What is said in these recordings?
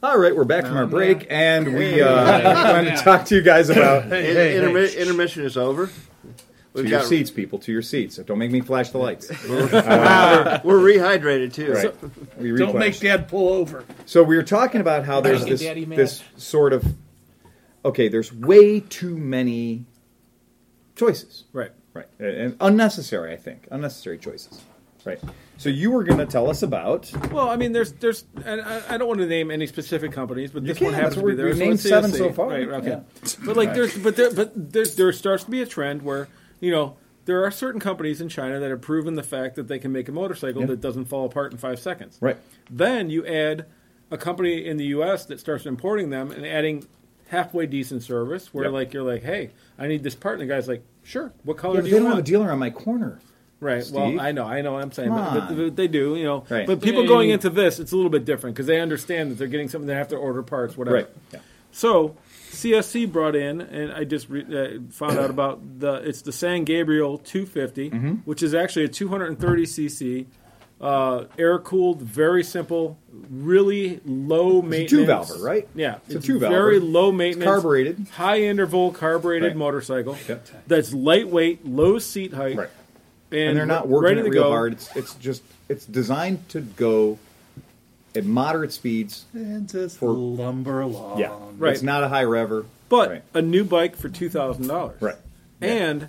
All right, we're back from our break, and we uh, want to talk to you guys about In- intermi- Intermission is over. to We've your got- seats, people, to your seats. Don't make me flash the lights. We're rehydrated too. Right. We Don't make replenish. Dad pull over. So we were talking about how there's Making this Daddy mad. this sort of okay. There's way too many choices, Right. right, and and unnecessary. I think unnecessary choices, right. So you were going to tell us about Well, I mean, there's, there's, and I, I don't want to name any specific companies, but this can, one happens to be there. we've so named seven so far. Right, okay. Yeah. But like, there's, but there, but there, there starts to be a trend where you know there are certain companies in China that have proven the fact that they can make a motorcycle Yeah. that doesn't fall apart in five seconds. right. Then you add a company in the U.S. that starts importing them and adding halfway decent service, where Yep. like you're like, hey, I need this part, and the guy's like, sure, what color Yeah, do they you don't want? have a dealer on my corner. Right. Steve. Well, I know, I know what I'm saying, but, but, they do, you know. Right. But people going into this, it's a little bit different because they understand that they're getting something they have to order parts, whatever. Right. Yeah. So CSC brought in, and I just re- uh, found out about the it's the San Gabriel 250, Mm-hmm. which is actually a 230 cc. Uh, air cooled, very simple, really low maintenance. two valve, right? Yeah, It's a two valve. Very low maintenance, carbureted. high interval carbureted Right. motorcycle. Yep. That's lightweight, low seat height, Right. And, and they're not working ready it real go. hard. It's it's just it's designed to go at moderate speeds. And just For- lumber along. Yeah, Right. It's not a high rever, But right. a new bike for two thousand dollars, Right. And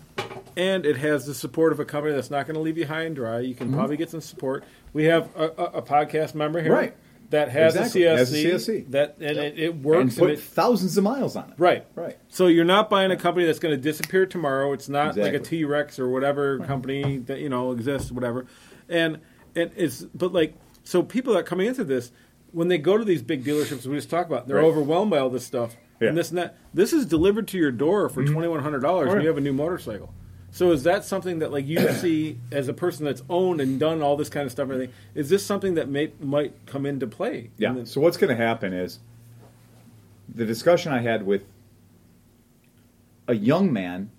and it has the support of a company that's not going to leave you high and dry. You can Mm-hmm. probably get some support. We have a, a, a podcast member here, Right. That has Exactly. a CSC, Has a CSC. that and it, it and works. put and it- thousands of miles on it. right, Right. So you're not buying a company that's going to disappear tomorrow. It's not like a T Rex or whatever company that you know exists, whatever. And and it's but like so people that are coming into this when they go to these big dealerships we just talked about, they're Right. overwhelmed by all this stuff Yeah. and this and that. This is delivered to your door for mm-hmm. twenty one hundred dollars, and you have a new motorcycle. So is that something that like you see as a person that's owned and done all this kind of stuff and everything? Is this something that may might come into play? Yeah. in the- So what's going to happen is the discussion I had with a young man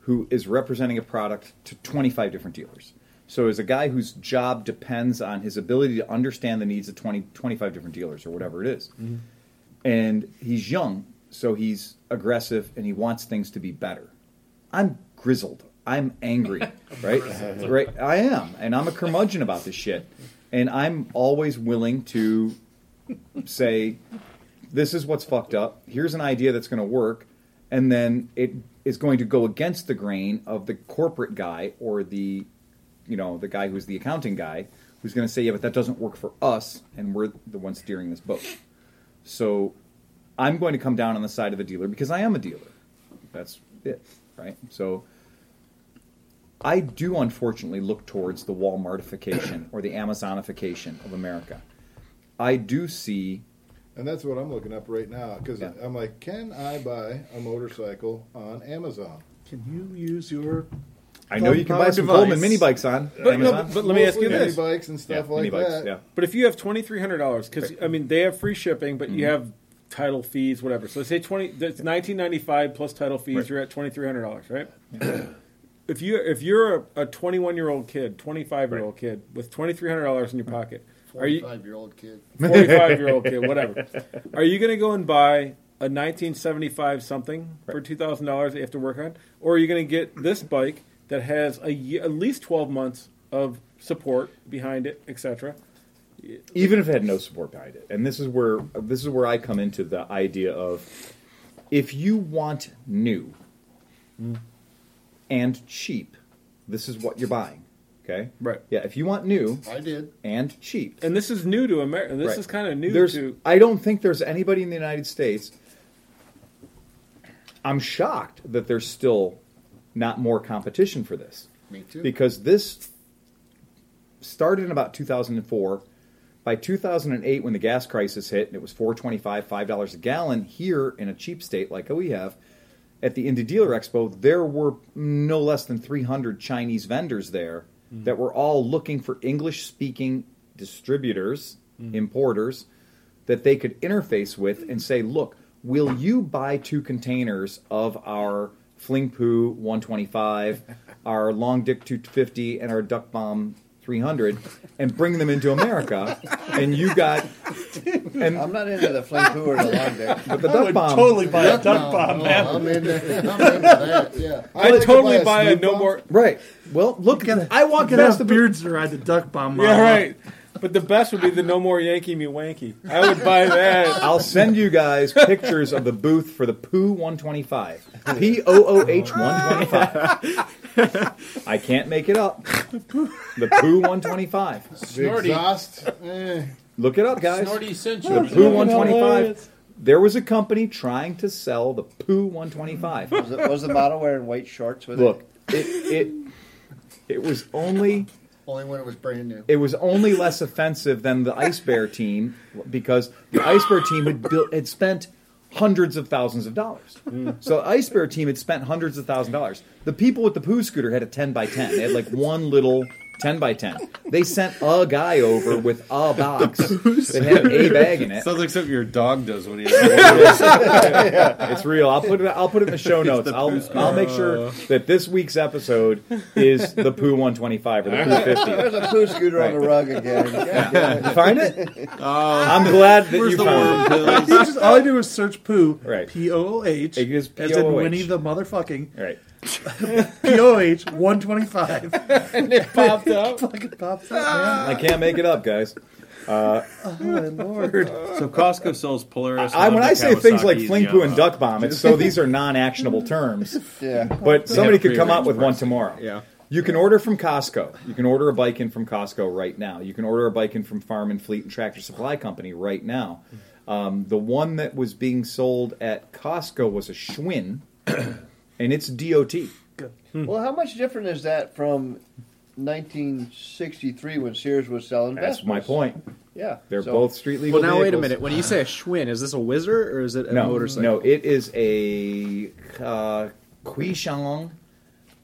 who is representing a product to 25 different dealers. So as a guy whose job depends on his ability to understand the needs of 20, 25 different dealers or whatever it is. Mm-hmm. And he's young, so he's aggressive and he wants things to be better. I'm grizzled. I'm angry, right? right? I am, and I'm a curmudgeon about this shit. And I'm always willing to say, "This is what's fucked up. Here's an idea that's going to work," and then it is going to go against the grain of the corporate guy or the, you know, the guy who's the accounting guy who's going to say, "Yeah, but that doesn't work for us, and we're the ones steering this boat." So, I'm going to come down on the side of the dealer because I am a dealer. That's it, right? So. I do unfortunately look towards the Walmartification or the Amazonification of America. I do see And that's what I'm looking up right now because Yeah. I'm like, can I buy a motorcycle on Amazon? Can you use your I know you can buy Power some device. Coleman mini bikes on But, no, Amazon. but, but let me ask you this: mini bikes and stuff yeah, like mini bikes, that. yeah. But if you have twenty three hundred dollars, because I mean they have free shipping, but Mm-hmm. you have title fees, whatever. So say twenty, that's nineteen ninety five plus title fees. Right. You're at twenty three hundred dollars, right? If you if you're a twenty one year old kid, twenty five year old kid with twenty three hundred dollars in your pocket, are you Forty-five year old kid. forty five year old kid, whatever? Are you going to go and buy a nineteen seventy five something for two thousand dollars that you have to work on, or are you going to get this bike that has a ye- at least twelve months of support behind it, etc. even if it had no support behind it. And this is where this is where I come into the idea of if you want new and cheap, this is what you're buying. Okay? Right. Yeah, if you want new I did. and cheap. And this is new to America. This Right. is kind of new there's, to. I don't think there's anybody in the United States. I'm shocked that there's still not more competition for this Me too. because this started in about 2004. By 2008, when the gas crisis hit and it was 4.25, five dollars a gallon here in a cheap state like we have, at the Indy Dealer Expo, there were no less than 300 Chinese vendors there mm-hmm. that were all looking for English-speaking distributors, mm-hmm. importers, that they could interface with and say, "Look, will you buy two containers of our Fling Poo 125, our Long Dick 250, and our Duck Bomb 300, and bring them into America?" and you got and I'm not into the fling poo or the long dick. but the I duck would bomb. totally buy a duck No, bomb, no, man. Oh, I'm into, I'm into that. Yeah, I'd like to totally buy a no bomb. more. Right. Well, look, Gotta- I walk gotta past have the beards to ride the duck bomb. model. Yeah, right. But the best would be the no more Yankee me wanky. I would buy that. I'll send you guys pictures of the booth for the Pooh 125. P O O H 125. I can't make it up. The Pooh 125. Snorty. exhaust. Eh. Look it up, guys. Snorty sent The you. Pooh 125. There was a company trying to sell the Pooh 125. Was, it, was the model wearing white shorts with Look, it it it was only Only when it was brand new. it was only less offensive than the Ice Bear team because the Ice Bear team had built had spent hundreds of thousands of dollars. So the Ice Bear team had spent hundreds of thousands of dollars. The people with the poo scooter had a ten by ten. They had like one little ten by ten. They sent a guy over with a box that had a bag in it. Sounds like something your dog does when he has It's real. I'll put it. I'll put it in the show notes. the I'll. I'll make sure uh. that this week's episode is the poo 125 or the poo 50. There's a poo scooter on the rug again. God damn You it. find it? Uh, I'm glad that Where's you the found it. pills? You just, all I do is search poo. Right. P O O H. It is As in POOH. Winnie the motherfucking. Right. P O H 125. And it popped up. Fucking pops up, I can't make it up, guys. man. Oh, my lord. So Costco sells Polaris. I, when I say things like fling poo and duck bomb, it's so these are non-actionable terms. Yeah. But somebody could come up prearranged with one tomorrow. Yeah. You can order from Costco. You can order a bike in from Costco right now. You can order a bike in from Farm and Fleet and Tractor Supply Company right now. Um, the one that was being sold at Costco was a Schwinn, and it's DOT. Well, how much different is that from 1963 when Sears was selling That's Vespas? my point. Yeah. They're So- both street legal. Well, now wait a vehicles. minute. When you say a Schwinn, is this a whizzer or is it a No, motorcycle? no, it is a uh, Quishong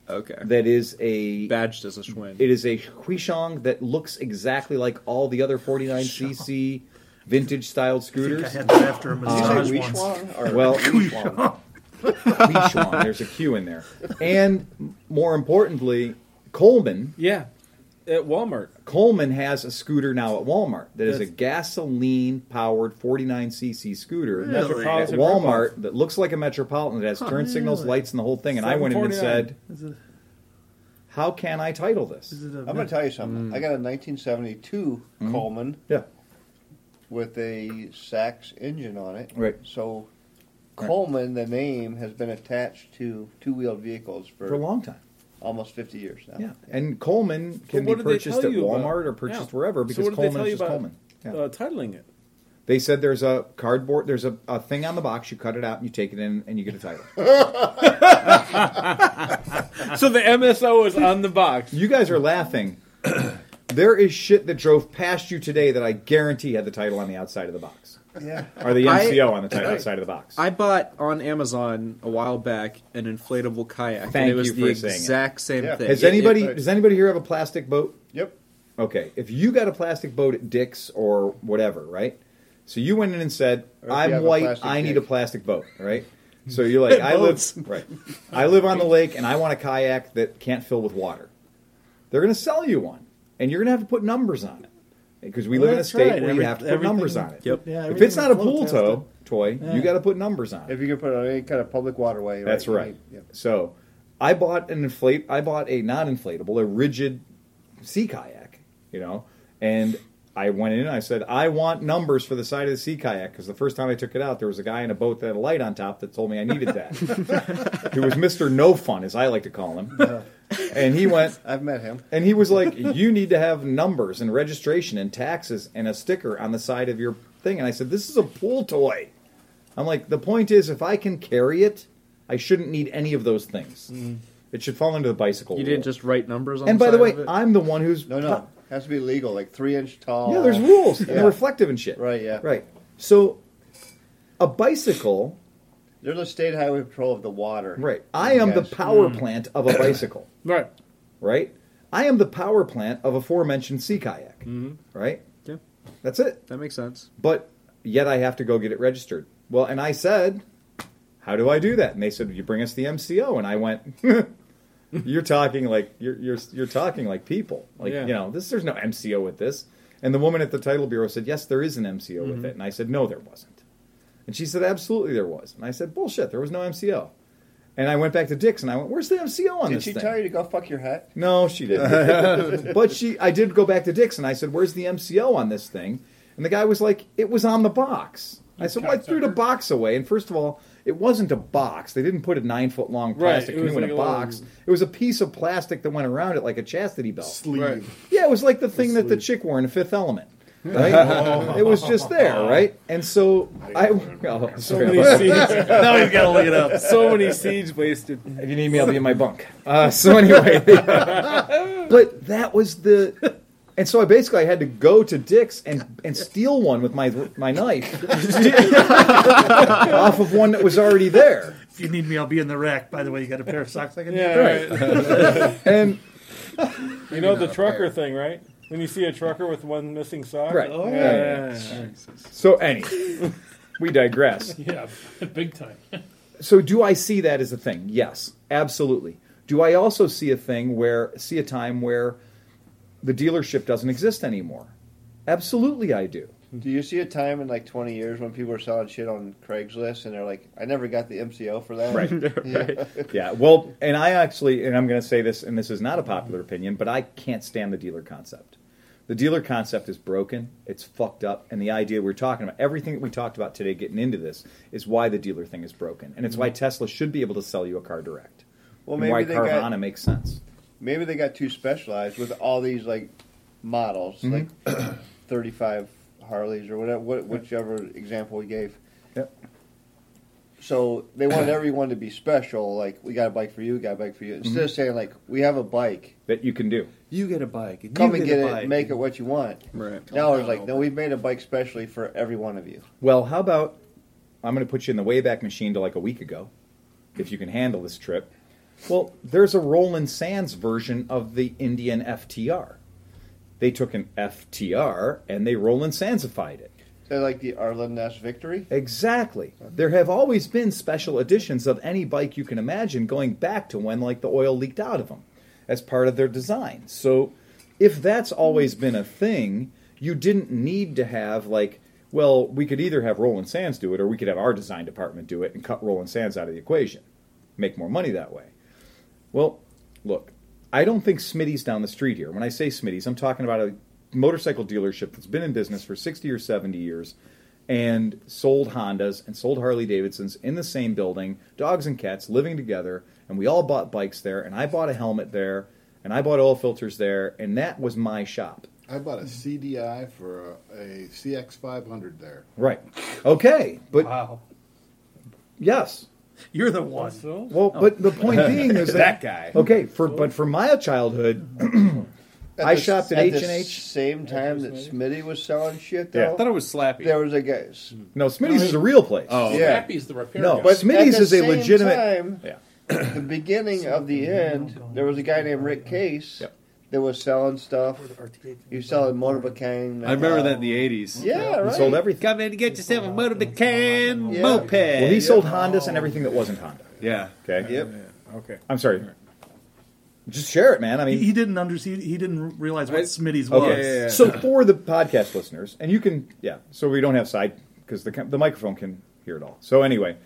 Okay. that is a Badged as a Schwinn. It is a Huishong that looks exactly like all the other 49cc vintage styled I scooters. had that after a massage you once. Or Well, Weishwang? Huishong, there's a Q in there. And more importantly, Coleman Yeah. At Walmart. Coleman has a scooter now at Walmart that is a gasoline powered 49cc scooter at Metropolitan Walmart that looks like a Metropolitan that has turn signals, really? lights, and the whole thing. And I went in and $749. said, Is it, "How can I title this?" is it a, I'm going to tell you something. Mm. I got a 1972 mm-hmm. Coleman Yeah, with a Sachs engine on it. Right. So Coleman, the name, has been attached to two-wheeled vehicles for, for a long time. almost 50 years now. Yeah, and Coleman can what be did they purchased tell at you about- Walmart or purchased Yeah. wherever So because what did they Coleman tell is you just about Coleman. Yeah. Uh, titling it. they said there's a cardboard, there's a, a thing on the box. You cut it out and you take it in, and you get a title. So the MSO is on the box. you guys are laughing. there is shit that drove past you today that I guarantee had the title on the outside of the box, Yeah. or the I- on the title outside of the box. I bought on Amazon a while back an inflatable kayak, Thank and it was you the for it. exact same Yeah. thing. Has It- anybody it- does anybody here have a plastic boat? Yep. Okay, if you got a plastic boat at Dick's or whatever, right? So you went in and said, Or if you "I'm white. plastic I need dick." a plastic boat." Right? So you're like, "I live right. I live on the lake, and I want a kayak that can't fill with water." They're going to sell you one, and you're going to have to put numbers on it because we Well, live in a state right. where Every- you have to put numbers on it. Yep. Yeah, if it's not a pool floats has tow toy, Yeah. you got to put numbers on it. If you can put it on any kind of public waterway. That's right. need- Yep. So, I bought an inflate. I bought a non-inflatable, a rigid sea kayak. You know, and I went in and I said, I want numbers for the side of the sea kayak because the first time I took it out, there was a guy in a boat that had a light on top that told me I needed that. Who was Mister No Fun, as I like to call him. Uh-huh. And he went, I've met him. and he was like, "You need to have numbers and registration and taxes and a sticker on the side of your thing." And I said, "This is a pool toy." I'm like, "The point is, if I can carry it, I shouldn't need any of those things. Mm. It should fall into the bicycle." You rule." didn't just write numbers on And the by the way, of it? I'm the one who's No, no. Has to be legal, like three inch tall. Yeah, there's rules and Yeah. they're reflective and shit. Right, yeah. Right. So, a bicycle. There's the state highway patrol of the water. Right. I am the Yes. power mm. plant of a bicycle. Right. Right. I am the power plant of aforementioned sea kayak. Mm-hmm. Right. Yeah. That's it. that makes sense. but yet I have to go get it registered. Well, and I said, "How do I do that?" And they said, "You bring us the MCO." And I went, "You're talking like you're you're you're talking like people. Like Yeah. you know, this there's no MCO with this." And the woman at the title bureau said, "Yes, there is an MCO with mm-hmm. it." And I said, "No, there wasn't." And she said, "Absolutely, there was." And I said, "Bullshit, there was no MCO." And I went back to Dick's and I went, "Where's the MCO on Did this Did she thing?" tell you to go fuck your hat? No, she didn't. but she, I did go back to Dick's and I said, "Where's the MCO on this thing?" And the guy was like, "It was on the box." I said, "Well, I threw the box away." And first of all, it wasn't a box. They didn't put a nine foot long plastic it was canoe in a a box. little- It was a piece of plastic that went around it like a chastity belt. Sleeve. Right. Yeah, it was like the thing that the chick wore in Fifth Element. Right? it was just there, right? And so I, oh, so many seeds. now he's got to look it up. so many seeds wasted. If you need me, I'll be in my bunk. Uh, so anyway, but that was the, and so I basically I had to go to Dick's and and steal one with my my knife off of one that was already there. If you need me, I'll be in the rack. By the way, you got a pair of socks I can Yeah, Right. right. And You know the Not a trucker thing, right? When you see a trucker with one missing sock. Right. Oh, Yeah. yeah. so anyway, we digress. Yeah, big time. So do I see that as a thing? Yes, absolutely. Do I also see a thing where see a time where the dealership doesn't exist anymore? Absolutely, I do. Do you see a time in like 20 years when people are selling shit on Craigslist and they're like, I never got the MCO for that? Right. Yeah. Yeah, well, and I actually, and I'm going to say this, and this is not a popular opinion, but I can't stand the dealer concept. The dealer concept is broken, it's fucked up, and the idea we're talking about, everything that we talked about today getting into this, is why the dealer thing is broken. And it's why mm-hmm. Tesla should be able to sell you a car direct. Well, maybe why Carvana got makes sense. maybe they got too specialized with all these like models, mm-hmm. like 35 Harleys or whatever, what, whichever example we gave. Yep. So they wanted everyone to be special. Like we got a bike for you, we got a bike for you. Instead of mm-hmm. saying like we have a bike, That you can do. You get a bike. And come you and get get a it, bike. make it what you want. Right. Now it's like oh, no, we've made a bike specially for every one of you. Well, how about I'm going to put you in the Wayback Machine to like a week ago, if you can handle this trip. Well, there's a Roland Sands version of the Indian FTR. They took an FTR and they Roland Sandsified it. So like the Arlen Ness Victory. Exactly. There have always been special editions of any bike you can imagine going back to when like the oil leaked out of them as part of their design. So if that's always been a thing, you didn't need to have like well, we could either have Roland Sands do it or we could have our design department do it and cut Roland Sands out of the equation. Make more money that way. Well, look, I don't think Smitty's down the street here. When I say Smitty's, I'm talking about a motorcycle dealership that's been in business for 60 or 70 years and sold Hondas and sold Harley Davidsons in the same building, dogs and cats living together, and we all bought bikes there, and I bought a helmet there, and I bought oil filters there, and that was my shop. I bought a CDI for a, a CX500 there. Right. Okay, but Wow. yes. You're the one. So, Well, but the point oh. being is that, That guy. Okay, for but for my childhood, At I the- shopped at the H&H. Same time that Smitty was selling shit, Yeah. though. I thought it was Slappy. There was a guy. no, Smitty's is a real place. Oh, okay. Yeah. Happy's the repair No, guy. but Smitty's is a legitimate. Time, Yeah. the beginning of the end, there was a guy named Rick Case Yep. That was selling stuff. You was selling Motobecane. I remember that in the 80s. Yeah, He right. sold everything. Come in to get yourself a motorbike Yeah. moped. Well, he sold Hondas and everything that wasn't Honda. Yeah. Okay. Yep. Okay. I'm sorry. Just share it, man. I mean, he didn't understand. He didn't realize what Right. Smitty's was. okay. yeah, yeah. So for the podcast listeners, and you can, yeah. So we don't have side because the the microphone can hear it all. So anyway,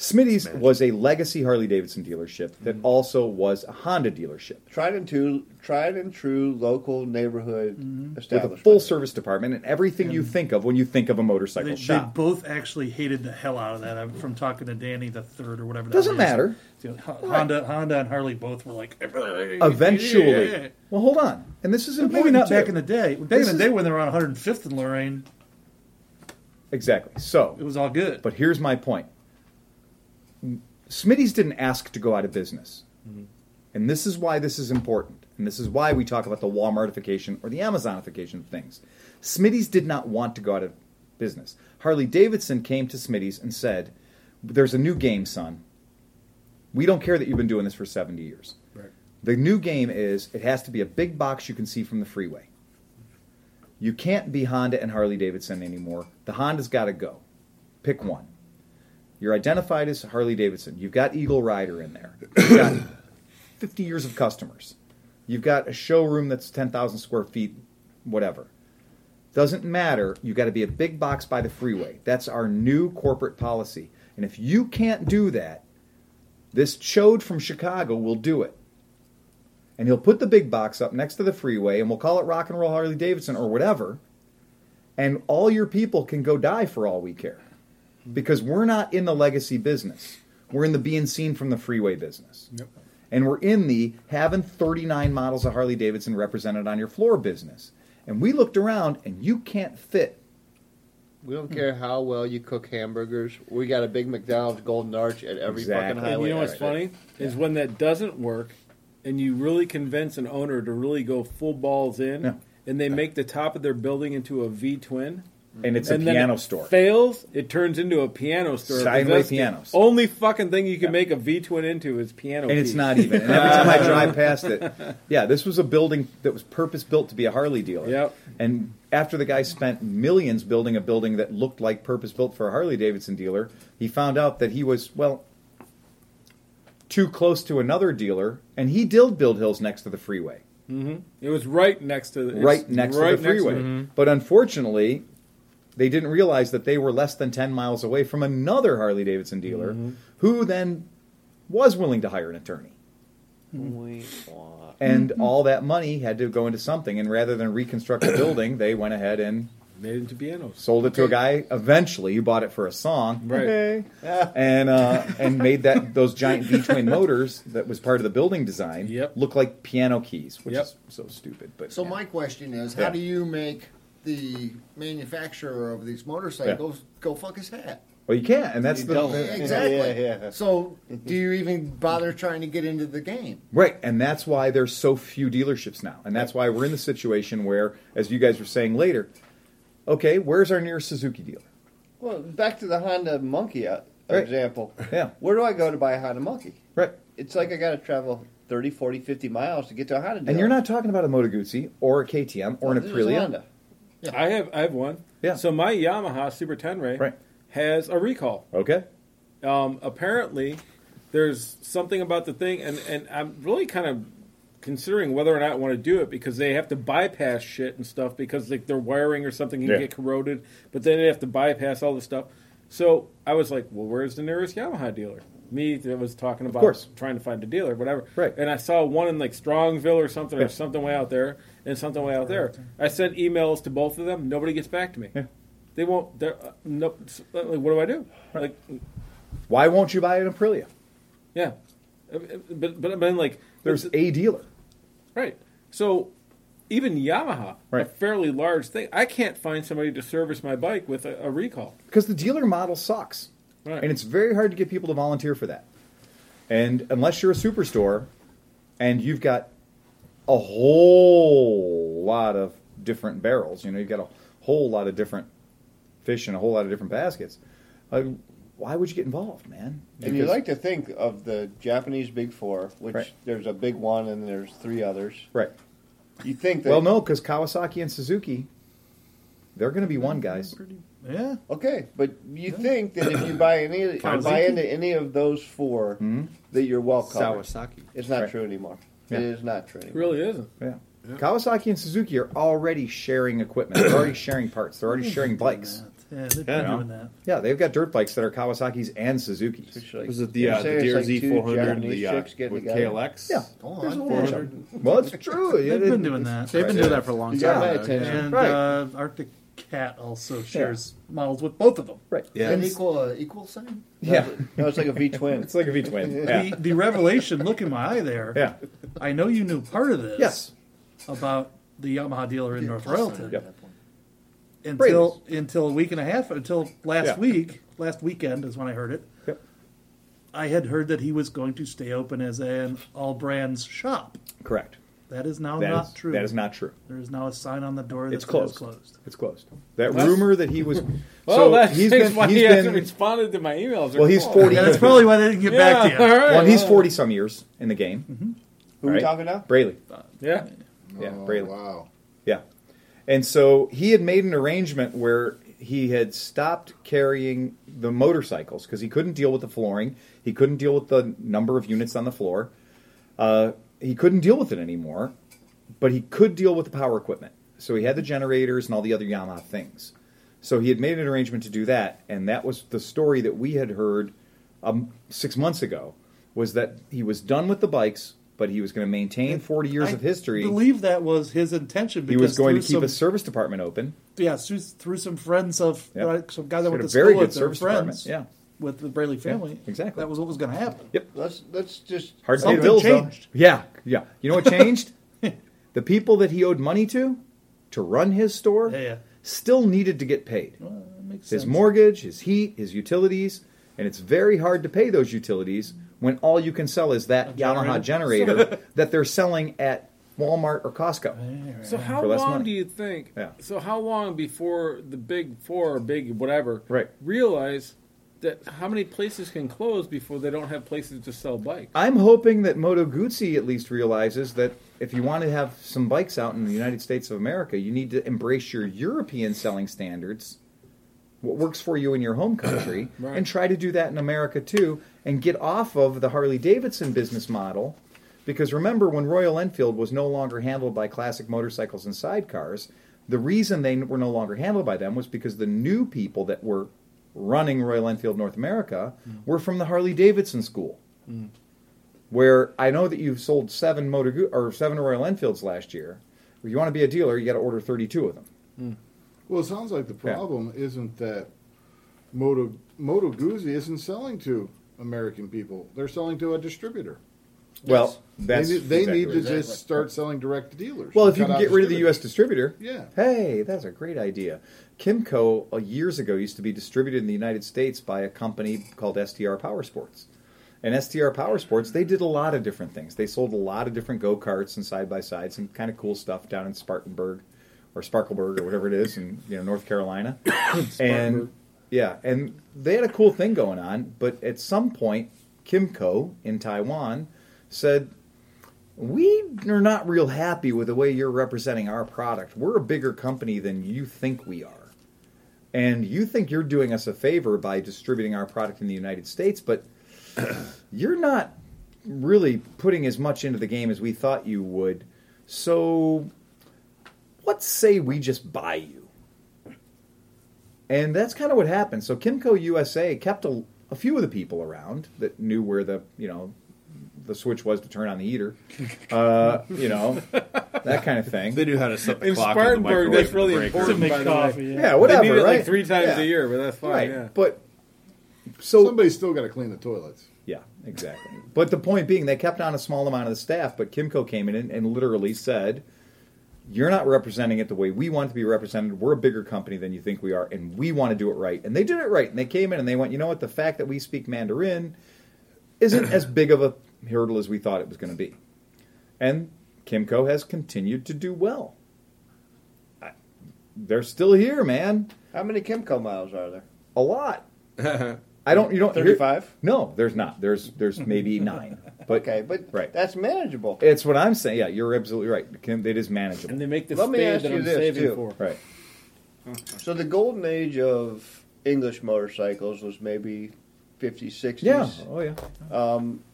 Smitty's was a legacy Harley Davidson dealership that mm-hmm. also was a Honda dealership Tried and true, tried and true local neighborhood mm-hmm. with a full service department and everything you think of when you think of a motorcycle They, they both actually hated the hell out of that. I'm from talking to Danny the third or whatever. that Doesn't is. matter. So, Ho- Honda, Honda, and Harley both were like. Eventually, well, hold on, and this is But important maybe not too. back in the day. Back in the day when they were on 105th in Lorain, exactly. So it was all good. But here's my point. Smitty's didn't ask to go out of business. Mm-hmm. And this is why this is important. And this is why we talk about the Walmartification or the Amazonification of things. Smitty's did not want to go out of business. Harley Davidson came to Smitty's and said, There's a new game, son. We don't care that you've been doing this for 70 years. Right. The new game is it has to be a big box you can see from the freeway. You can't be Honda and Harley Davidson anymore. The Honda's got to go. Pick one. You're identified as Harley Davidson. You've got Eagle Rider in there. You've got 50 years of customers. You've got a showroom that's 10,000 square feet, whatever. Doesn't matter. You've got to be a big box by the freeway. That's our new corporate policy. And if you can't do that, this chode from Chicago will do it. And he'll put the big box up next to the freeway, and we'll call it Rock and Roll Harley Davidson or whatever. And all your people can go die for all we care. Because we're not in the legacy business. We're in the being seen from the freeway business. Yep. And we're in the having 39 models of Harley Davidson represented on your floor business. And we looked around, and you can't fit. We don't care how well you cook hamburgers. We got a big McDonald's Golden Arch at every Exactly. fucking highway. And you know what's exit. funny is when that doesn't work, and you really convince an owner to really go full balls in, Yeah. and they make the top of their building into a V twin. And it's a and then piano it store. Fails, it turns into a piano store. Steinway pianos. Only fucking thing you can Yeah. make a V twin into is piano. and it's not even. And every time I drive past it, yeah, this was a building that was purpose built to be a Harley dealer. Yep. And after the guy spent millions building a building that looked like purpose built for a Harley Davidson dealer, he found out that he was well too close to another dealer, and he did build hills next to the freeway, Mm-hmm. It was right next to the right next right to the freeway. it. But unfortunately. They didn't realize that they were less than 10 miles away from another Harley Davidson dealer who then was willing to hire an attorney. We want- and all that money had to go into something. And rather than reconstruct the building, they went ahead and Made it into pianos. sold it to a guy eventually who bought it for a song, Right. Okay. and uh, and made that those giant V twin motors that was part of the building design Yep. look like piano keys, which Yep. is so stupid. But So yeah. my question is, Yeah. how do you make the manufacturer of these motorcycles go fuck his hat? well, you can't, and that's You the, don't. the- Exactly. Yeah, yeah. So do you even bother trying to get into the game? right, and that's why there's so few dealerships now, and that's why we're in the situation where, as you guys were saying later, okay, where's our nearest Suzuki dealer? Well, back to the Honda Monkey uh, Right. example. Yeah, Where do I go to buy a Honda Monkey? right. It's like I got to travel 30, 40, 50 miles to get to a Honda dealer. And you're not talking about a Moto Guzzi or a KTM or an This is Aprilia. Honda. I have I have one. Yeah. So my Yamaha Super Tenere Right. has a recall. Okay. Um, apparently, there's something about the thing, and, and I'm really kind of considering whether or not I want to do it because they have to bypass shit and stuff because like their wiring or something can Yeah. get corroded, but then they have to bypass all this stuff. So I was like, well, where's the nearest Yamaha dealer? Me that was talking about course. trying to find a dealer, whatever. Right. And I saw one in like Strongsville or something, Yeah. or something way out there, and something way out there. I sent emails to both of them. Nobody gets back to me. Yeah. They won't. They're, uh, no. Like, what do I do? Like, Why won't you buy an Aprilia? yeah, Uh, but but I mean, like, There's a dealer. right. So even Yamaha, a fairly large thing, I can't find somebody to service my bike with a, a recall. Because the dealer model sucks. Right. And it's very hard to get people to volunteer for that. And unless you're a superstore and you've got a whole lot of different barrels, you know, you've got a whole lot of different fish in a whole lot of different baskets, uh, why would you get involved, man? And you like to think of the Japanese Big Four, which Right. there's a big one and there's three others. Right. You think that Well, no, because Kawasaki and Suzuki, they're going to be one, guys. Yeah. Okay, but you think that if you buy any or buy into any of those 4 Mhm. that you're well covered. Sawasaki. It's not Right. true anymore. Yeah. It is not true It really isn't. Yeah. Kawasaki and Suzuki are already sharing equipment. They're already sharing parts. They're already sharing bikes. Yeah, they've been Yeah. doing that. Yeah, they've got dirt bikes that are Kawasaki's and Suzuki's. It's like- Was it the, you uh, say the it's like DRZ two 400, Japanese the uh, with together? KLX? Yeah. There's a I'm little for bit it. of- Well, it's true. They've it- been doing that. They've been doing that for a long time. got my though, attention. yeah. And Right. uh, Arctic Cat also shares models with both of them. Right. Yeah. An equal uh, equal sign? Yeah. No, it's like a V twin. It's like a V twin. Yeah. The, the revelation, look in my eye there. Yeah. I know you knew part of this Yes. about the Yamaha dealer in North Royalton Yep. until until a week and a half until last Yeah. week. Last weekend is when I heard it. Yep. I had heard that he was going to stay open as an all brands shop. Correct. That is now That not is- true. That is not true. There is now a sign on the door that It's says closed. closed. It's closed. That That's- rumor that he was. Well, so that's he's that's been. why he's he hasn't responded to my emails. Well, he's 40 Yeah, that's probably why they didn't get back to you. all right. well, he's forty some years in the game. Who are we talking now? Braley. Yeah. Yeah, Oh, Braylon. Wow. Yeah. And so he had made an arrangement where he had stopped carrying the motorcycles because he couldn't deal with the flooring. He couldn't deal with the number of units on the floor. Uh, he couldn't deal with it anymore, but he could deal with the power equipment. so he had the generators and all the other Yamaha things. So he had made an arrangement to do that, and that was the story that we had heard um, six months ago. Was that he was done with the bikes, but he was going to maintain forty years I of history. I believe that was his intention. He was going to keep some, a service department open. yeah through, through some friends of Yep. right, some guy that went to a very school good with service department. Yeah, with the Braley family. exactly. That was what was going to happen. yep. Let's let's just Hard to pay Something bills, though. changed. Yeah, yeah. You know what changed? the people that he owed money to to run his store Yeah, yeah. still needed to get paid. Well, that makes His sense. mortgage, his heat, his utilities, and it's very hard to pay those utilities when all you can sell is that Yamaha generator that they're selling at Walmart or Costco. So how long money. do you think? Yeah. So how long before the big four or big whatever Right. realize that how many places can close before they don't have places to sell bikes? I'm hoping that Moto Guzzi at least realizes that if you want to have some bikes out in the United States of America, you need to embrace your European selling standards, what works for you in your home country, Right. and try to do that in America too, and get off of the Harley Davidson business model. Because remember, when Royal Enfield was no longer handled by classic motorcycles and sidecars, the reason they were no longer handled by them was because the new people that were running Royal Enfield North America mm. were from the Harley Davidson school mm. where I know that you've sold seven Motor or seven Royal Enfields last year. If you want to be a dealer, you got to order 32 of them. Mm. Well, it sounds like the Yeah. problem isn't that Moto Moto Guzzi isn't selling to American people; they're selling to a distributor. Well, that's they need, they exactly need to. Exactly. just start selling direct to dealers. Well, if you can get rid of the U.S. distributor, Yeah. Hey, that's a great idea. Kymco uh, years ago used to be distributed in the United States by a company called STR Power Sports. And STR Power Sports, they did a lot of different things. They sold a lot of different go karts and side by sides and kind of cool stuff down in Spartanburg or Sparkleburg or whatever it is in you know North Carolina. and yeah, and they had a cool thing going on. But at some point, Kymco in Taiwan said, we are not real happy with the way you're representing our product. We're a bigger company than you think we are. And you think you're doing us a favor by distributing our product in the United States, but you're not really putting as much into the game as we thought you would. So let's say we just buy you. And that's kind of what happened. So Kymco USA kept a, a few of the people around that knew where the, you know, the switch was to turn on the heater. Uh, you know, that kind of thing. They knew how to set the In clock in the Spartanburg, microwave that's really important. To make by the coffee, way. yeah. Yeah, whatever, They need it right? like three times Yeah. a year, but that's fine. right. Yeah. But so Somebody's still got to clean the toilets. yeah, exactly. But the point being, they kept on a small amount of the staff, but Kymco came in and, and literally said, "You're not representing it the way we want it to be represented. We're a bigger company than you think we are, and we want to do it right." And they did it right. And they came in and they went, "You know what? The fact that we speak Mandarin isn't as big of a hurdle as we thought it was going to be." And Kymco has continued to do well. I, they're still here, man. how many Kymco miles are there? A lot. I don't. You don't. hear- 35? No, there's not. There's there's maybe nine. But Okay, but right. that's manageable. It's what I'm saying. Yeah, you're absolutely right. Kim- It is manageable. and they make the Let me ask that you I'm this, saving too. for. Right. So the golden age of English motorcycles was maybe 50s, 60s. Yeah. Oh yeah. Um,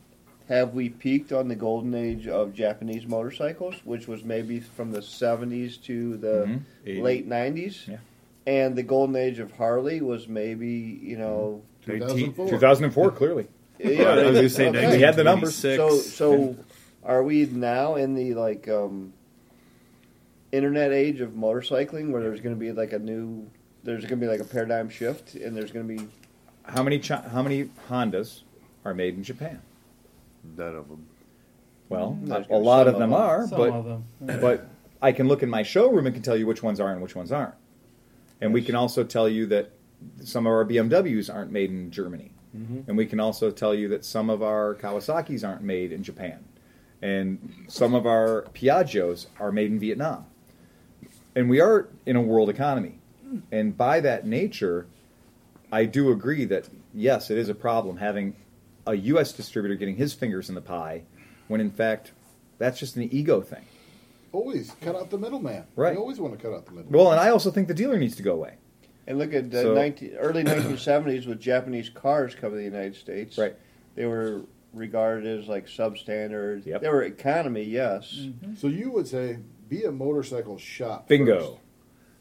have we peaked on the golden age of Japanese motorcycles, which was maybe from the 70s to the Mhm. late 90s? Yeah. And the golden age of Harley was maybe, you know, 2004. 2004, clearly. yeah, I was going say okay. We had the numbers. 1926. So, so are we now in the like um, internet age of motorcycling, where there's going to be like a new, there's going to be like a paradigm shift, and there's going to be How many Chi- how many Hondas are made in Japan? None of them. Well, mm, There's a lot of of them them. are, Some but of them. but I can look in my showroom and can tell you which ones are and which ones aren't. And we can also tell you that some of our BMWs aren't made in Germany. Mm-hmm. And we can also tell you that some of our Kawasaki's aren't made in Japan. And some of our Piaggios are made in Vietnam. And we are in a world economy. And by that nature, I do agree that, yes, it is a problem having a U.S. distributor getting his fingers in the pie when, in fact, that's just an ego thing. Always cut out the middleman. Right. You always want to cut out the middleman. Well, and I also think the dealer needs to go away. And look at the So- 19, early 1970s with Japanese cars coming to the United States. Right. They were regarded as like substandard. Yep. They were economy, yes. Mm-hmm. So you would say be a motorcycle shop. Bingo. first.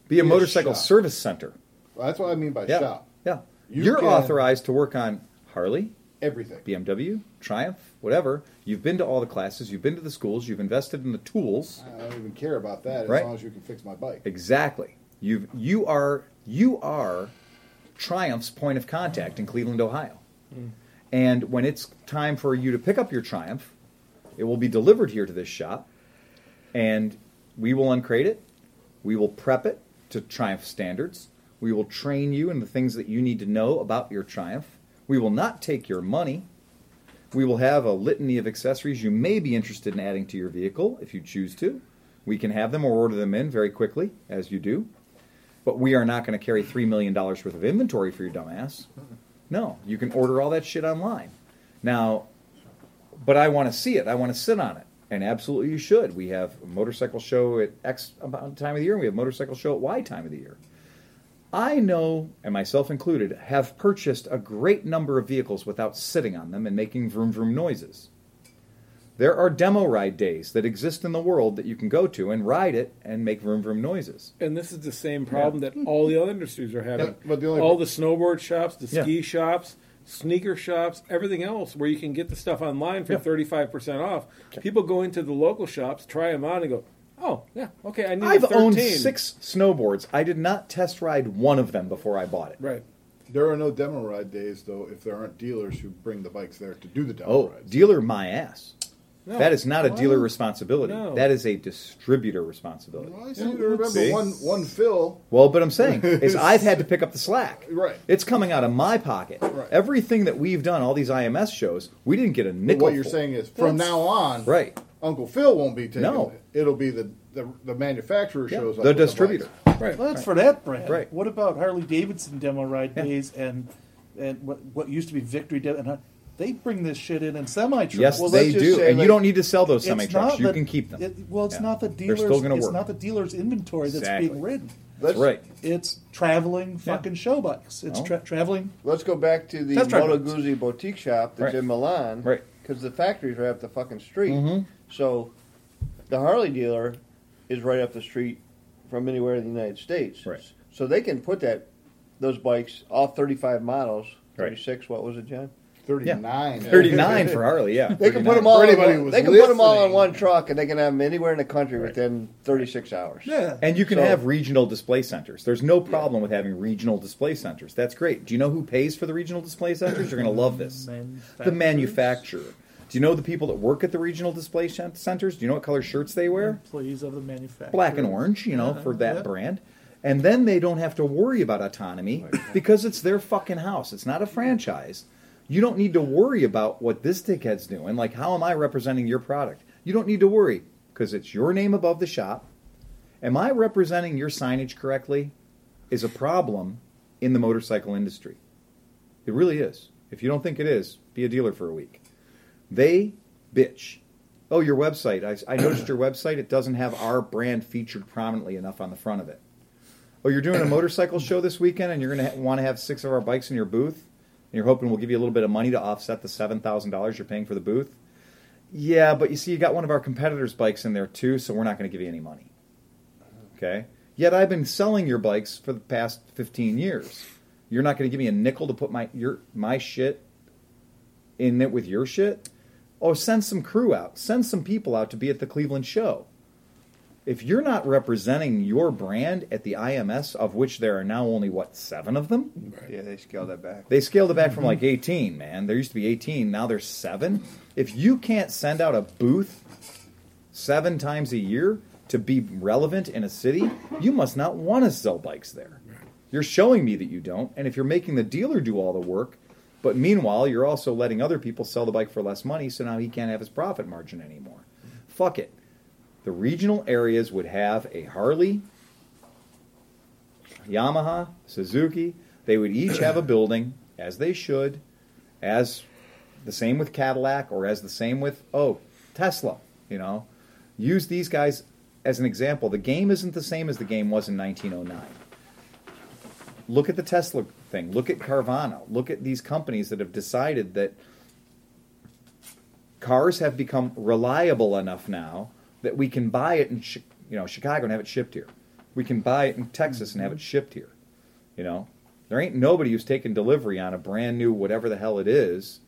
Be a Be a motorcycle shop. service center. Well, that's what I mean by Yeah. shop. Yeah. You You are can- authorized to work on Harley, Everything. BMW, Triumph, whatever. You've been to all the classes, you've been to the schools, you've invested in the tools. I don't even care about that as Right. long as you can fix my bike. Exactly. You've you are you are Triumph's point of contact in Cleveland, Ohio. Hmm. And when it's time for you to pick up your Triumph, it will be delivered here to this shop, and we will uncrate it. We will prep it to Triumph standards. We will train you in the things that you need to know about your Triumph. We will not take your money. We will have a litany of accessories you may be interested in adding to your vehicle if you choose to. We can have them or order them in very quickly, as you do. But we are not going to carry $3 million worth of inventory for your dumbass. No, you can order all that shit online. Now, but I want to see it. I want to sit on it. And absolutely you should. We have a motorcycle show at X time of the year, and we have a motorcycle show at Y time of the year. I know, and myself included, have purchased a great number of vehicles without sitting on them and making vroom vroom noises. There are demo ride days that exist in the world that you can go to and ride it and make vroom vroom noises. And this is the same problem that all the other industries are having. Yeah, but the only- all the snowboard shops, the Yeah. ski shops, sneaker shops, everything else where you can get the stuff online for Yeah. thirty five percent off. People go into the local shops, try them on, and go, "Oh yeah, okay, I need I've a 13. owned six snowboards. I did not test ride one of them before I bought it. Right. There are no demo ride days though if there aren't dealers who bring the bikes there to do the demo Oh, rides. dealer my ass. No. That is not a Why? dealer responsibility. No. That is a distributor responsibility. Well, I seem to remember See? one one Phil. Well, but I'm saying is I've had to pick up the slack. Right. It's coming out of my pocket. Right. Everything that we've done, all these IMS shows, we didn't get a But nickel. what you're for. saying is from That's- now on, right? Uncle Phil won't be taking No. it. It'll be the the, the manufacturer Yeah, shows up. the with distributor. bikes. Right. Well, that's for that brand. Right. What about Harley Davidson demo ride Yeah. days and and what what used to be Victory Demo? And uh, they bring this shit in in semi trucks. Yes, Well, they let's just do, say, and you don't need to sell those semi trucks. You can keep them. It, well, it's Yeah. not the They're dealer's. still gonna it's work. not the dealer's inventory that's Exactly. being ridden. That's Let's, right. It's traveling Yeah. fucking show bikes. It's Well. tra- traveling. Let's go back to the Test drive Moto. Guzzi boutique shop that's Right. in Milan. Right. Because the factories are up the fucking street. So the Harley dealer is right up the street from anywhere in the United States. Right. So they can put that those bikes, all 35 models, Right. 36, what was it, John? Thirty nine. 39 for Harley, yeah. They can put them all. For In anybody one, they can put them all in one truck, and they can have them anywhere in the country Right. within 36 hours. Yeah. And you can So- have regional display centers. There's no problem with having regional display centers. That's great. Do you know who pays for the regional display centers? You're going to love this. The manufacturer. Do you know the people that work at the regional display centers? Do you know what color shirts they wear? Employees of the manufacturer. Black and orange, you know, Yeah, for that yeah. brand. And then they don't have to worry about autonomy because it's their fucking house. It's not a franchise. You don't need to worry about what this dickhead's doing. Like, how am I representing your product? You don't need to worry because it's your name above the shop. Am I representing your signage correctly? Is a problem in the motorcycle industry. It really is. If you don't think it is, be a dealer for a week. They bitch. Oh, your website. I, I noticed your website. It doesn't have our brand featured prominently enough on the front of it. Oh, you're doing a motorcycle show this weekend, and you're going to want to have six of our bikes in your booth, and you're hoping we'll give you a little bit of money to offset the seven thousand dollars you're paying for the booth. Yeah, but you see, you got one of our competitors' bikes in there too, so we're not going to give you any money. Okay. Yet I've been selling your bikes for the past fifteen years. You're not going to give me a nickel to put my your my shit in it with your shit. Oh, send some crew out. Send some people out to be at the Cleveland show. If you're not representing your brand at the IMS, of which there are now only what seven of them, Yeah, they scaled that back. they scaled it back from mm-hmm. like 18. Man, there used to be 18. Now there's seven. If you can't send out a booth seven times a year to be relevant in a city, you must not want to sell bikes there. You're showing me that you don't. And if you're making the dealer do all the work, but meanwhile you're also letting other people sell the bike for less money, so now he can't have his profit margin anymore. Fuck it. The regional areas would have a Harley, Yamaha, Suzuki. They would each have a building, as they should, as the same with Cadillac or as the same with, oh, Tesla. You know, use these guys as an example. The game isn't the same as the game was in 1909. Look at the Tesla thing. Look at Carvana. Look at these companies that have decided that cars have become reliable enough now that we can buy it in you know Chicago and have it shipped here. We can buy it in Texas and have it mm-hmm. shipped here. You know, there ain't nobody who's taking delivery on a brand new whatever the hell it is,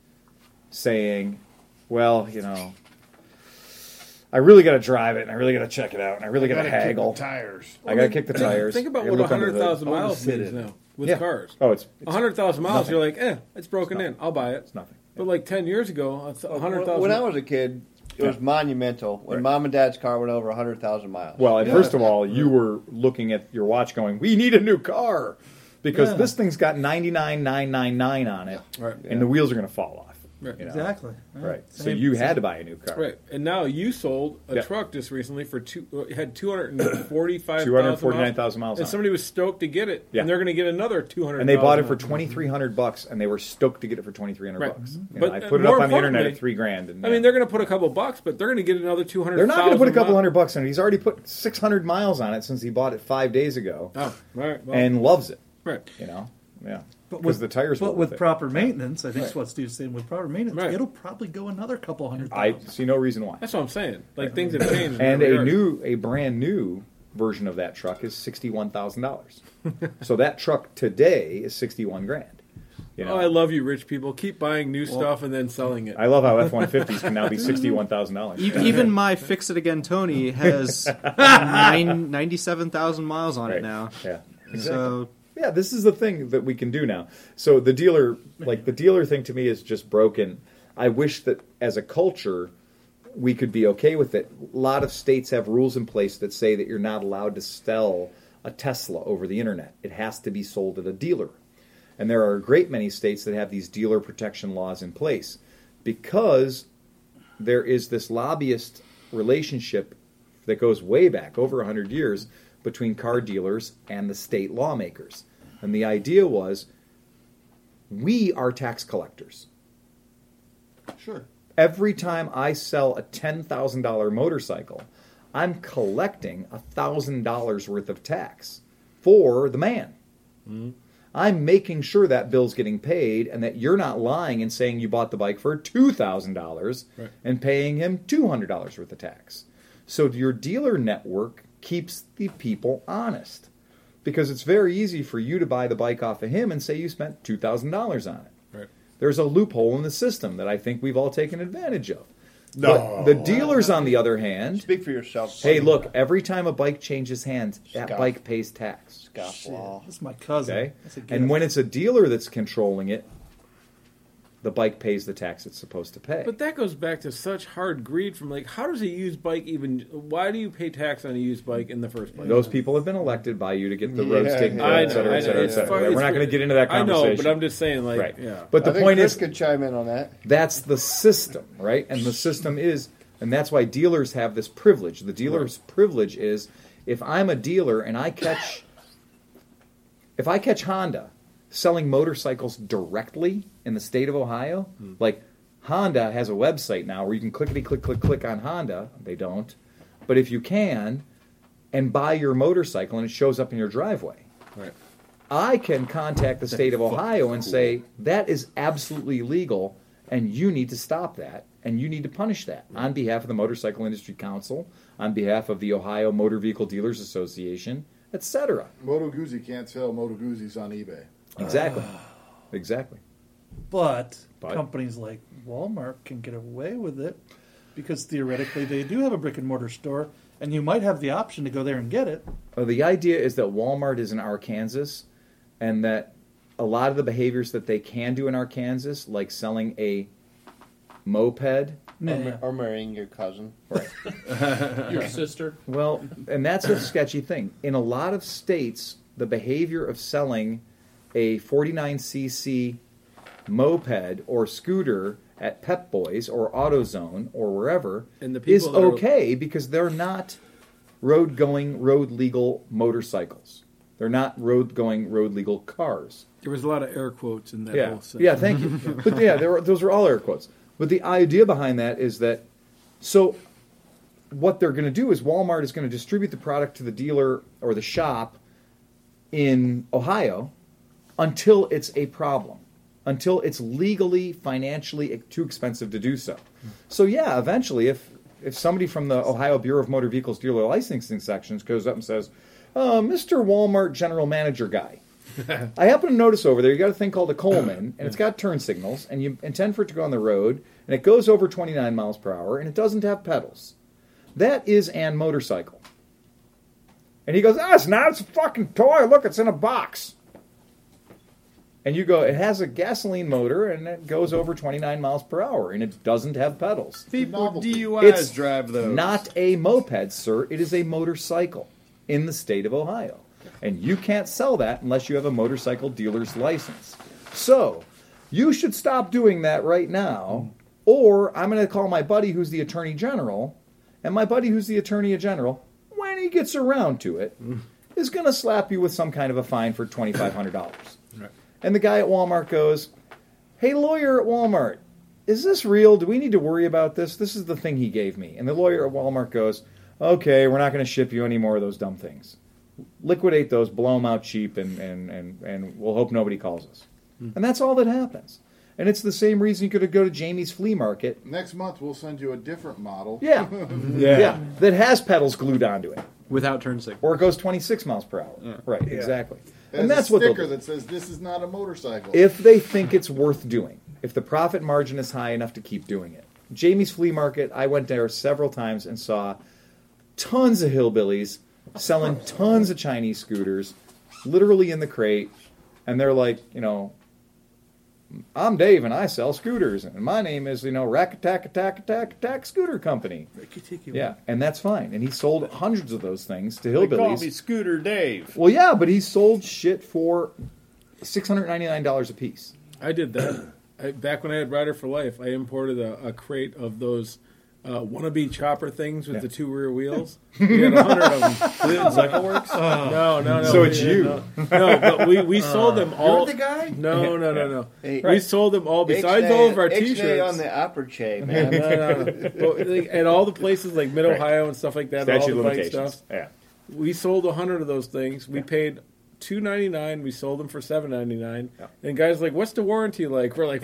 saying, "Well, you know, I really got to drive it and I really got to check it out and I really got to Gotta kick haggle. the tires. I got to kick the tires. Think about what gotta look under the hood. 100,000 miles sit means it. now with Yeah. cars. Oh, it's, it's 100,000 miles, nothing. you're like, eh, it's broken nothing. in. I'll buy it. It's nothing. But like 10 years ago, a 100,000 When I was a kid, it was Yeah. monumental when Right. mom and dad's car went over hundred thousand miles. Well, and Yeah. first of all, you were looking at your watch going, "We need a new car," because Yeah. this thing's got ninety nine nine nine nine on it, Right. and the wheels are going to fall off. Right. you know? Exactly. Yeah. Right. So you same- had to buy a new car. Right, and now you sold a Yeah. truck just recently for two. uh, had two hundred and forty-five, 249,000 miles and somebody was stoked to get it, Yeah. and they're going to get another two hundred. And they bought it for twenty three hundred bucks, and they were stoked to get it for twenty three hundred Right. bucks. You But, know, I put it more up on the internet importantly- at three grand. And, I mean, they're going to put a couple bucks, but they're going to get another two hundred. they're not going to put a couple hundred bucks on it. He's already put six hundred miles on it since he bought it five days ago, Oh, right. Well, and loves it. right. You know, yeah. But Because with the tires. but were with it. proper maintenance, I think Right. that's what Steve's saying. With proper maintenance, Right. it'll probably go another couple hundred I see no reason why. That's what I'm saying. Like things have changed. And a new, a brand new version of that truck is sixty-one thousand dollars. so that truck today is sixty-one grand. You oh, know, Oh, I love you, rich people. Keep buying new stuff and then selling it. I love how F one fifties can now be sixty-one thousand dollars. Even my Fix It Again Tony has nine, 97,000 miles on Right. it now. Yeah, exactly. So yeah, this is the thing that we can do now. So the dealer, like the dealer thing, to me is just broken. I wish that as a culture we could be okay with it. A lot of states have rules in place that say that you're not allowed to sell a Tesla over the internet. It has to be sold at a dealer. And there are a great many states that have these dealer protection laws in place because there is this lobbyist relationship that goes way back over 100 years between car dealers and the state lawmakers. And the idea was we are tax collectors. Sure. Every time I sell a $10,000 motorcycle, I'm collecting $1,000 worth of tax for the man. Mm-hmm. I'm making sure that bill's getting paid and that you're not lying and saying you bought the bike for $2,000 Right. and paying him $200 worth of tax. So your dealer network keeps the people honest because it's very easy for you to buy the bike off of him and say you spent $2,000 on it. Right. There's a loophole in the system that I think we've all taken advantage of. No. But the dealers, on the other hand, Speak for yourself. hey, look, every time a bike changes hands, that Scoff. bike pays tax. Scofflaw. That's my cousin. Okay? That's. And when it's a dealer that's controlling it, the bike pays the tax it's supposed to pay. But that goes back to such hard greed from like, how does a used bike even? Why do you pay tax on a used bike in the first place? Those people have been elected by you to get the roads Yeah, taken yeah, care I et cetera, know, et cetera, et cetera. We're not going to get into that I conversation. know, but I'm just saying, like, right. yeah. But the I point Chris is, could chime in on that. That's the system, right? And the system is, and that's why dealers have this privilege. The dealer's privilege is if I'm a dealer and I catch, if I catch Honda selling motorcycles directly in the state of Ohio, hmm. like Honda has a website now where you can clickety click click click on Honda. They don't, but if you can, and buy your motorcycle and it shows up in your driveway. Right. I can contact the state of Ohio and say that is absolutely illegal, and you need to stop that, and you need to punish that on behalf of the Motorcycle Industry Council, on behalf of the Ohio Motor Vehicle Dealers Association, etc. Moto Guzzi can't sell Moto Guzzis on eBay. Exactly, exactly. But, But- companies like Walmart can get away with it because theoretically they do have a brick and mortar store, and you might have the option to go there and get it. Uh, the idea is that Walmart is in Arkansas, and that a lot of the behaviors that they can do in Arkansas, like selling a moped, Or, Nah. or marrying your cousin. Your sister. Well, and that's a sketchy thing. In a lot of states, the behavior of selling a 49cc moped or scooter at Pep Boys or AutoZone or wherever is that are- okay because they're not road going, road legal motorcycles. They're not road going, road legal cars. There was a lot of air quotes in that Yeah, whole section. yeah, thank you. but yeah, there were, those are all air quotes. But the idea behind that is that so what they're going to do is Walmart is going to distribute the product to the dealer or the shop in Ohio until it's a problem, until it's legally, financially too expensive to do so. So yeah, eventually, if if somebody from the Ohio Bureau of Motor Vehicles dealer licensing sections goes up and says, uh, "Mr. Walmart general manager guy." I happen to notice over there you got a thing called a Coleman, and it's got turn signals, and you intend for it to go on the road, and it goes over 29 miles per hour, and it doesn't have pedals. That is an motorcycle. And he goes, ah, it's not. It's a fucking toy. Look, it's in a box. And you go, it has a gasoline motor, and it goes over 29 miles per hour, and it doesn't have pedals. People DUIs It's drive those. Not a moped, sir. It is a motorcycle in the state of Ohio. And you can't sell that unless you have a motorcycle dealer's license. So, you should stop doing that right now, or I'm going to call my buddy who's the Attorney General, and my buddy who's the Attorney General, when he gets around to it, mm. is going to slap you with some kind of a fine for $2,500. And the guy at Walmart goes, Hey, lawyer at Walmart, is this real? Do we need to worry about this? This is the thing he gave me. And the lawyer at Walmart goes, Okay, we're not going to ship you any more of those dumb things. Liquidate those, blow them out cheap, and, and, and, and we'll hope nobody calls us. Hmm. And that's all that happens. And it's the same reason you could go to Jamie's flea market. Next month we'll send you a different model. Yeah. yeah. That has pedals glued onto it. without turn signal. Or it goes 26 miles per hour. Right, exactly. And that's a what sticker that says this is not a motorcycle. if they think it's worth doing, if the profit margin is high enough to keep doing it. Jamie's Flea Market, I went there several times and saw tons of hillbillies selling tons of Chinese scooters, literally in the crate, and they're like, you know, I'm Dave and I sell scooters, and my name is, you know, Rack Attack Attack Attack Attack Scooter Company. Yeah, and that's fine. And he sold hundreds of those things to hillbillies. They call me. Scooter Dave. Well, yeah, but he sold shit for six hundred ninety nine dollars a piece. I did that. I, back when I had Rider for Life, I imported a, a crate of those uh, wannabe chopper things with Yeah. the two rear wheels. We had a hundred of them. Did Cycle Works? No, no, no. So it's you. No, no, but we, we sold them all. You're the guy? No, no, no, no. Hey, We sold them all besides all of our Ixnay T-shirts. on the upper chain, man. no, no. But, like, at all the places like Mid Ohio and stuff like that, all the of bike stuff. Yeah. We sold a hundred of those things. We paid two ninety nine. We sold them for seven ninety nine. Yeah. And guys like, "What's the warranty like?" We're like,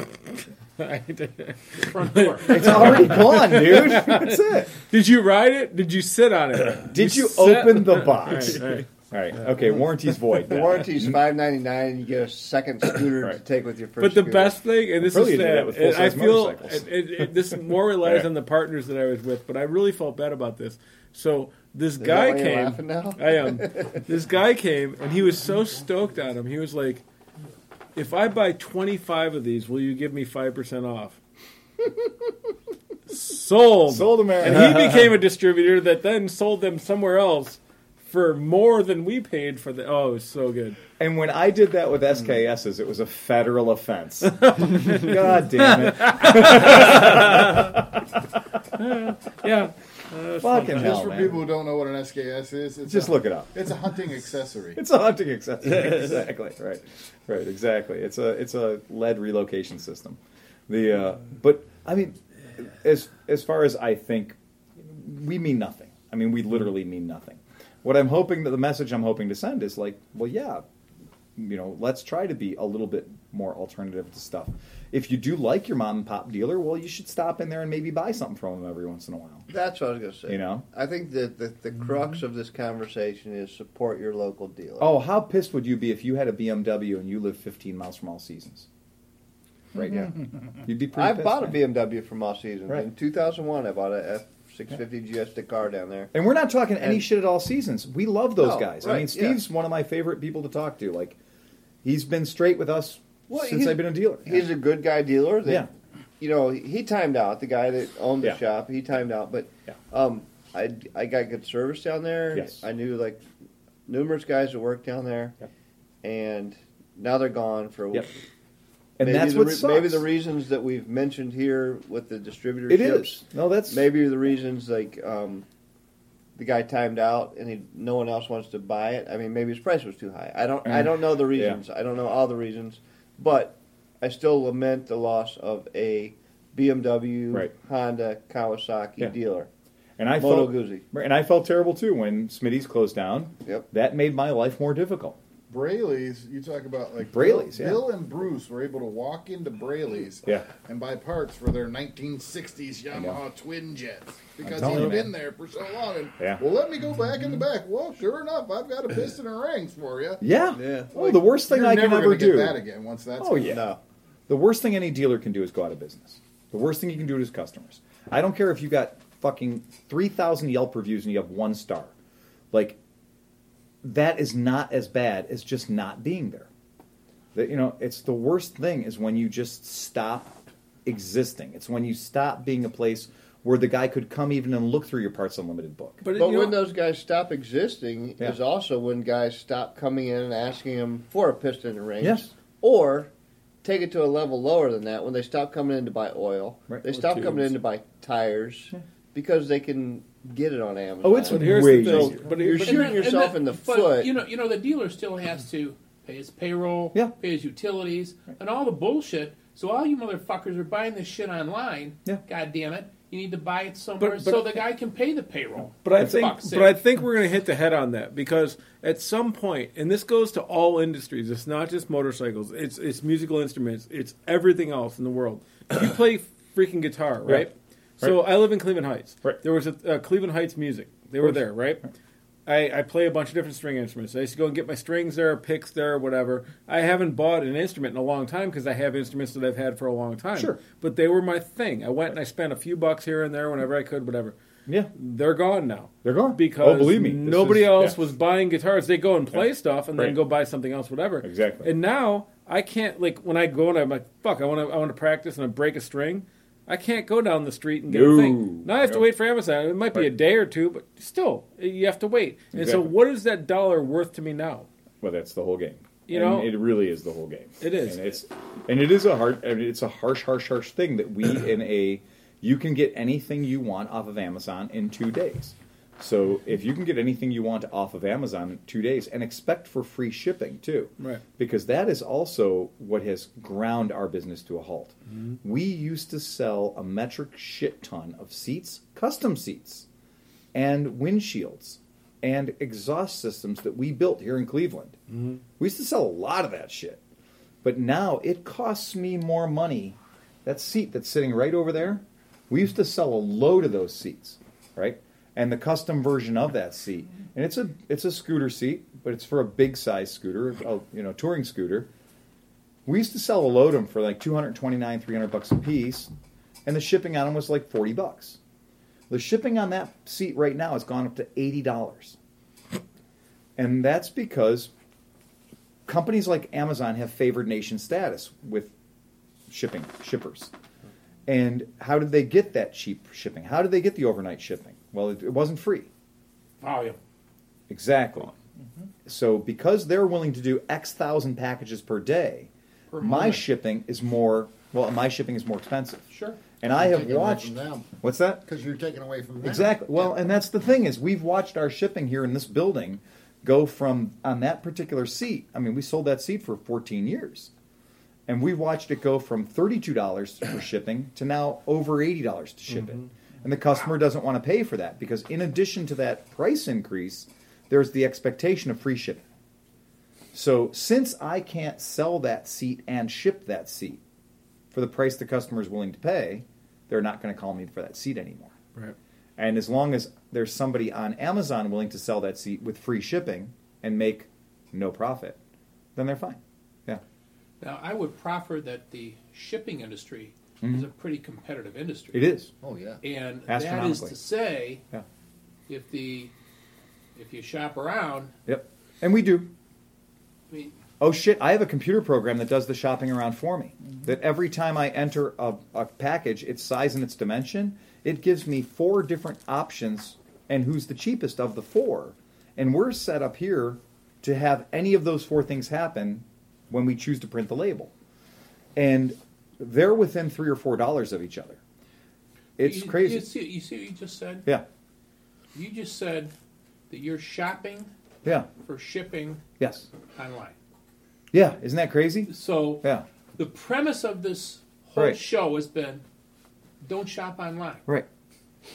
Front door. It's already gone, dude. That's it. "Did you ride it? Did you sit on it? Did you sit- open the box? Right, right. All right. Okay. Warranty's void. The warranty's five ninety nine, and you get a second scooter to take with your first. But the scooter. best thing, and this is do that sad, with I feel it, it, it, this more relies Yeah. on the partners that I was with, but I really felt bad about this. So this Is that guy why you're came. laughing now? I am. this guy came, and he was so stoked on him. He was like, "If I buy twenty five of these, will you give me five percent off?" Sold. Sold America. And he became a distributor that then sold them somewhere else for more than we paid for the. Oh, it was so good. And when I did that with SKSs, it was a federal offense. God damn it! Yeah. Fucking Just for man. people who don't know what an SKS is, it's Just a, look it up. It's a hunting accessory. It's a hunting accessory. exactly. Right. Right. Exactly. It's a it's a lead relocation system. The uh, but I mean, as as far as I think, we mean nothing. I mean, we literally mean nothing. What I'm hoping that the message I'm hoping to send is like, well, yeah, you know, let's try to be a little bit more alternative to stuff. If you do like your mom and pop dealer, well, you should stop in there and maybe buy something from them every once in a while. That's what I was going to say. You know? I think that the, the mm-hmm. crux of this conversation is support your local dealer. Oh, how pissed would you be if you had a BMW and you live 15 miles from all seasons? Right, yeah. You'd be pretty I pissed, bought a. BMW from All Seasons Right. in 2001. I bought a F650 GS Dakar down there. And we're not talking any shit at all seasons. We love those No, guys. I right, mean, yeah. Steve's one of my favorite people to talk to. Like, he's been straight with us Well, since I've been a dealer. He's a good guy dealer. That, Yeah. You know, he timed out. The guy that owned the Yeah. shop, he timed out. But Yeah. um, I, I got good service down there. Yes. I knew like numerous guys that worked down there, Yep. and now they're gone for. Yep. And maybe that's the what sucks. maybe the reasons that we've mentioned here with the distributorships. It is. No, that's Maybe the reasons like um, the guy timed out and he, no one else wants to buy it. I mean, maybe his price was too high. I don't. I Mm. don't know the reasons. I don't know all the reasons, but I still lament the loss of a BMW, Right. Honda, Kawasaki Yeah. dealer. and I Moto felt Guzzi. and I felt terrible too when Smitty's closed down. Yep. That made my life more difficult Braley's, you talk about like Braley's, Bill, yeah. Bill and Bruce were able to walk into Braley's Yeah. and buy parts for their 1960s Yamaha twin jets because he'd you, been there for so long. And, Yeah. Well, let me go back in the back. Well, sure enough, I've got a piston and rings for you. Yeah. Yeah. Oh, the worst thing I can ever do. that again once that's Oh yeah. No. The worst thing any dealer can do is go out of business. The worst thing you can do to his customers. I don't care if you got fucking three thousand Yelp reviews and you have one star. Like that is not as bad as just not being there. That you know, it's the worst thing is when you just stop existing. It's when you stop being a place where the guy could come even and look through your parts unlimited book. But, But when know, those guys stop existing Yeah. is also when guys stop coming in and asking them for a piston and ring. Yes. Or take it to a level lower than that when they stop coming in to buy oil. Right. They Or stop coming in to buy tires because they can get it on Amazon. Oh, it's but here's way the thing. easier. But You're here's, shooting And then- yourself and in the but, foot. You know, you know, the dealer still has to pay his payroll, Yeah. pay his utilities, and all the bullshit. So all you motherfuckers are buying this shit online. Yeah. God damn it! You need to buy it somewhere But- but- so the guy can pay the payroll. But I For think, fuck's but. I think we're going to hit the head on that because at some point, and this goes to all industries. It's not just motorcycles. It's it's musical instruments. It's everything else in the world. If you play freaking guitar, right? So I live in Cleveland Heights. Right. There was a uh, Cleveland Heights Music. They were there, right? I, I play a bunch of different string instruments. I used to go and get my strings there, picks there, whatever. I haven't bought an instrument in a long time because I have instruments that I've had for a long time. Sure. But they were my thing. I went and I spent a few bucks here and there whenever I could, whatever. Yeah. They're gone now They're gone. because oh, believe me, this nobody is- else yeah. was buying guitars. They go and play stuff and then Right. go buy something else, whatever. Exactly. And now I can't like when I go and I'm like, fuck, I want to I want to practice and I break a string. I can't go down the street and get No. a thing. Now I have to wait for Amazon. It might be a day or two, but still, you have to wait. And so, what is that dollar worth to me now? Well, that's the whole game. You And know? it really is the whole game. It is. and it's and it is a hard. I mean, it's a harsh, harsh, harsh thing that we in a you can get anything you want off of Amazon in two days. So if you can get anything you want off of Amazon in two days, and expect for free shipping too, Right. Because that is also what has ground our business to a halt. Mm-hmm. We used to sell a metric shit ton of seats, custom seats, and windshields and exhaust systems that we built here in Cleveland. Mm-hmm. We used to sell a lot of that shit. But now it costs me more money. That seat that's sitting right over there, we used to sell a load of those seats, right? And the custom version of that seat. And it's a it's a scooter seat, but it's for a big size scooter, a you know, touring scooter. We used to sell a load of them for like 229, 300 bucks a piece, and the shipping on them was like 40 bucks. The shipping on that seat right now has gone up to $80. And that's because companies like Amazon have favored nation status with shipping shippers. And how did they get that cheap shipping? How did they get the overnight shipping? Well, it, it wasn't free. volume. Exactly. Mm-hmm. So because they're willing to do X thousand packages per day, Per my moment. shipping is more well, my shipping is more expensive. Sure. And I have watched them. What's that? Because you're taking away from them. Exactly. Well, and that's the thing is we've watched our shipping here in this building go from on that particular seat. I mean, we sold that seat for 14 years. And we've watched it go from $32 for shipping to now over $80 to ship it. Mm-hmm. And the customer doesn't want to pay for that because in addition to that price increase, there's the expectation of free shipping. So, since I can't sell that seat and ship that seat for the price the customer is willing to pay, they're not going to call me for that seat anymore. Right. And as long as there's somebody on Amazon willing to sell that seat with free shipping and make no profit, then they're fine. Yeah. Now, I would proffer that the shipping industry is a pretty competitive industry. Mm-hmm. It is. Oh yeah. And that is to say, Yeah. if the if you shop around, Yep. And we do. I mean, Oh shit, I have a computer program that does the shopping around for me. That every time I enter a, a package, its size and its dimension, it gives me four different options and who's the cheapest of the four. And we're set up here to have any of those four things happen when we choose to print the label. And they're within three or four dollars of each other. It's you, crazy. You see, you see what you just said? Yeah. You just said that you're shopping Yeah. for shipping Yes. online. Yeah. Isn't that crazy? So Yeah. the premise of this whole Right. show has been don't shop online. Right.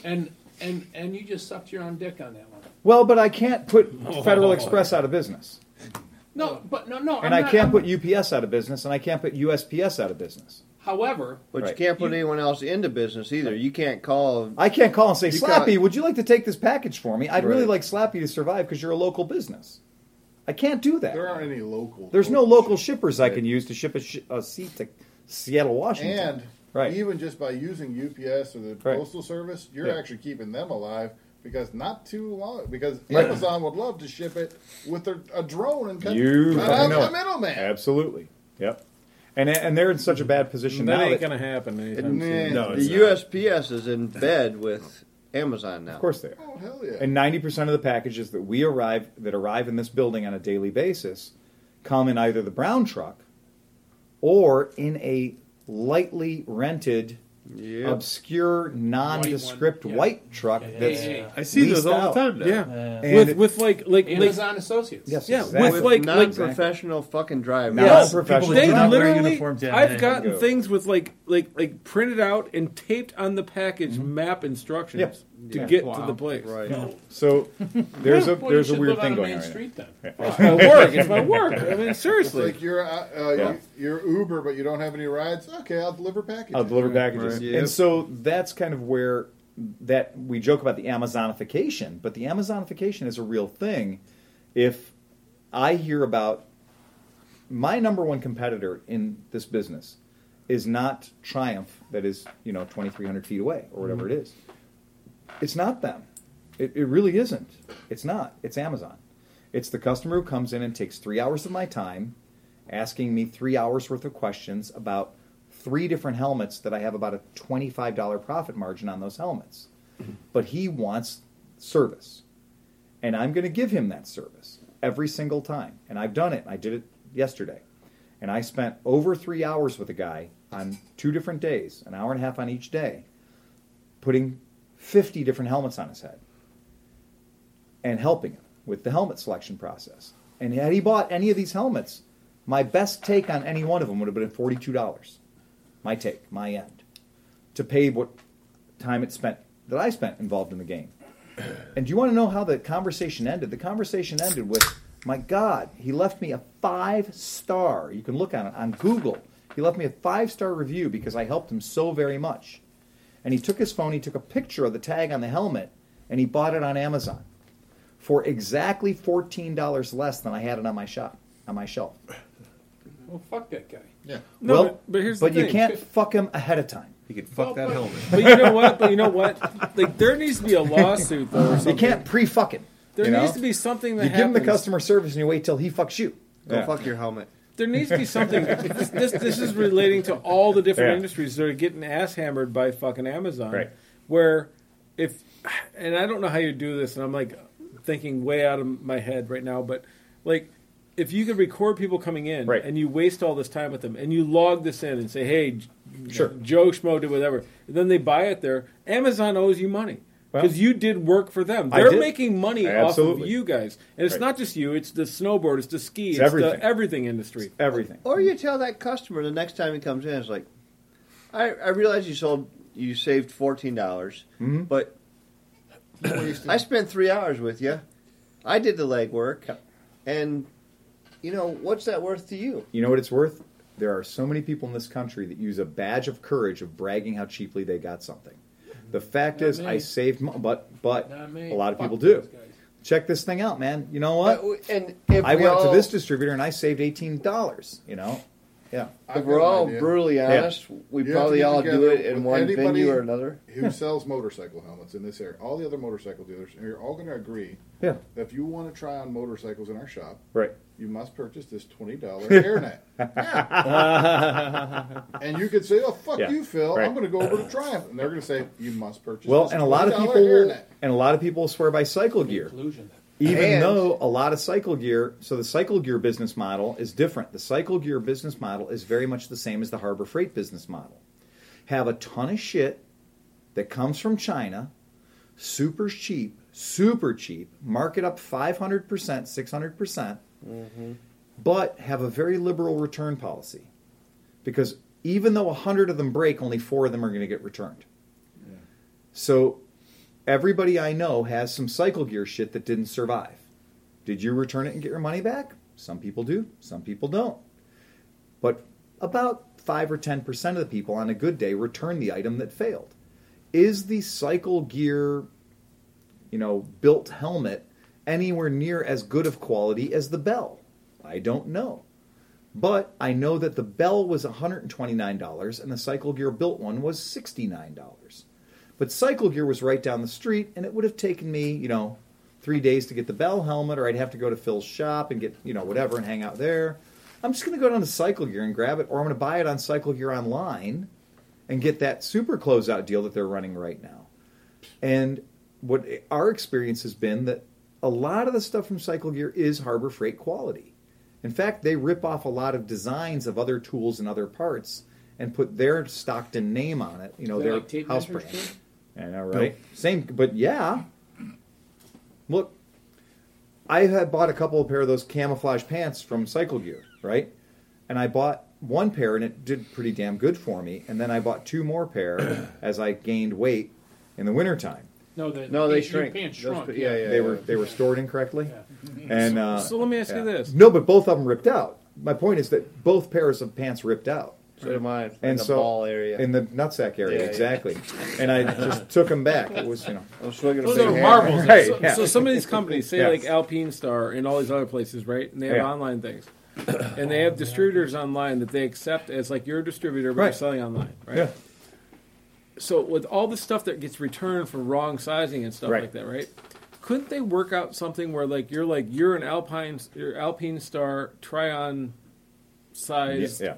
And and and you just sucked your own dick on that one. Well, but I can't put Federal Express out of business. No, but no, no. and I'm I can't I'm- put UPS out of business, and I can't put USPS out of business. However, But Right. you can't put You- anyone else into business either. You can't call. I can't call and say, You Slappy, would you like to take this package for me? I'd really like Slappy to survive because you're a local business. I can't do that. There aren't any local. There's no local ships. shippers I can use to ship a, sh- a seat to Seattle, Washington. And Right. even just by using UPS or the Right. postal service, you're Yeah. actually keeping them alive because not too long because Right. Amazon would love to ship it with a, a drone and cut, You cut out the middleman. Absolutely. Yep. And and they're in such a bad position that now. ain't that- gonna happen anytime soon. No, the not. USPS is in bed with Amazon now. of course they are. Oh hell yeah! And ninety percent of the packages that we arrive that arrive in this building on a daily basis come in either the brown truck or in a lightly rented, Yep. obscure, nondescript White one, yeah. truck truck Yeah, that's yeah, yeah. I see those all out. the time now. Yeah, Yeah. And with it- with like like like Associates. Yes, Yeah, exactly. with like- like- non-professional fucking drivers. Not Yes, professional. they not literally. yeah, I've gotten Go. things with like like like printed out and taped on the package mm-hmm. map instructions Yep. to Yeah. get to the place. Right. So there's a Well, there's a weird thing going Main on. right Street then. It's my work. It's my work. I mean, It's seriously. like you're uh, uh, Yeah. you, you're Uber, but you don't have any rides. Okay, I'll deliver packages. I'll deliver packages. Right. Yep. And so that's kind of where that we joke about the Amazonification, but the Amazonification is a real thing. If I hear about my number one competitor in this business is not Triumph, that is you know twenty three hundred feet away or whatever it is. It's not them. It, it really isn't. It's not. It's Amazon. It's the customer who comes in and takes three hours of my time, asking me three hours worth of questions about three different helmets that I have about a twenty-five dollar profit margin on those helmets. Mm-hmm. But he wants service, and I'm going to give him that service every single time. And I've done it. I did it yesterday, and I spent over three hours with a guy on two different days, an hour and a half on each day, putting fifty different helmets on his head and helping him with the helmet selection process. And had he bought any of these helmets, my best take on any one of them would have been forty-two dollars. My take, my end, to pay what time it spent that I spent involved in the game. And do you want to know how the conversation ended? The conversation ended with, "My God, he left me a five star. You can look on it on Google. He left me a five star review because I helped him so very much." And he took his phone, he took a picture of the tag on the helmet, and he bought it on Amazon for exactly fourteen dollars less than I had it on my shop on my shelf. Well, fuck that guy. Yeah. No, well, but, but here's but the you thing. can't fuck him ahead of time. You could fuck Well, that but- helmet. But you know what? But you know what? Like there needs to be a lawsuit though. Or You something. can't pre-fuck him. There you know? needs to be something that You give him the customer service and you wait till he fucks you. Go Yeah. fuck your helmet. There needs to be something. this, this this is relating to all the different Yeah. industries that are getting ass hammered by fucking Amazon. Right. Where if and I don't know how you do this, and I'm like thinking way out of my head right now, but like if you could record people coming in Right. and you waste all this time with them and you log this in and say, hey, Sure. Joe Schmo did whatever, and then they buy it there, Amazon owes you money. Well, Because you did work for them, they're making money off of you guys, and it's Right. not just you; it's the snowboard, it's the ski, it's, everything. the everything industry. Everything. Or you tell that customer the next time he comes in, it's like, I, I realize you sold, you saved fourteen dollars, Mm-hmm. but You wasted- I spent three hours with you. I did the legwork, Yep. and you know what's that worth to you? You know what it's worth? There are so many people in this country that use a badge of courage of bragging how cheaply they got something. The fact Not is, me. I saved, mo- but but a lot of Fuck people do. Check this thing out, man. You know what? Uh, And if I went all, to this distributor and I saved eighteen dollars. You know, yeah. If we're all brutally honest, we You probably all do it in one venue or another. who sells motorcycle helmets in this area. All the other motorcycle dealers, and you're all going to agree Yeah. that if you want to try on motorcycles in our shop, Right. you must purchase this twenty dollar hairnet. Yeah. and you could say, "Oh fuck Yeah, you, Phil! right. I'm going to go over to Triumph," and they're going to say, "You must purchase." Well, this and a lot of people hairnet." and a lot of people swear by cycle gear. Collusion. Even And- though a lot of cycle gear, so the cycle gear business model is different. The cycle gear business model is very much the same as the Harbor Freight business model. Have a ton of shit that comes from China, super cheap, super cheap, mark it up 500%, 600%, percent mm-hmm. but have a very liberal return policy. Because even though 100 of them break, only four of them are going to get returned. So everybody I know has some cycle gear shit that didn't survive. Did you return it and get your money back? Some people do, some people don't. But about 5 or 10% of the people on a good day return the item that failed. Is the cycle gear, you know, Bilt helmet anywhere near as good of quality as the Bell? I don't know. But I know that the Bell was $129 and the Cycle Gear Bilt one was $69. But Cycle Gear was right down the street and it would have taken me, you know, three days to get the Bell helmet, or I'd have to go to Phil's shop and get, you know, whatever and hang out there. I'm just going to go down to Cycle Gear and grab it, or I'm going to buy it on Cycle Gear online and get that super closeout deal that they're running right now. And what our experience has been that a lot of the stuff from Cycle Gear is Harbor Freight quality. In fact, they rip off a lot of designs of other tools and other parts and put their Stockton name on it. You know, their like house brand. too? I know, right? Same, but yeah. Look, I had bought a couple of pair of those camouflage pants from Cycle Gear, right? And I bought one pair and it did pretty damn good for me. And then I bought two more pair as I gained weight in the wintertime. No, the No, they your shrink. Pants Those- shrunk. yeah, yeah. They were they were stored incorrectly. And uh, So let me ask you this. No, but both of them ripped out. My point is that both pairs of pants ripped out. So did mine. in And the so ball area. in the nutsack area, Yeah, yeah. exactly. And I just took them back. It was, you know, I'm Those are hammer. marbles. Right, so, yeah. so some of these companies, say Yeah. like Alpine Star and all these other places, right? And they have Yeah. online things, and they have distributors online that they accept as like you're a distributor, but you're selling online, right? yeah. So with all the stuff that gets returned for wrong sizing and stuff Right. like that, right? Couldn't they work out something where like you're like you're an Alpine you're Alpine Star try on size yeah.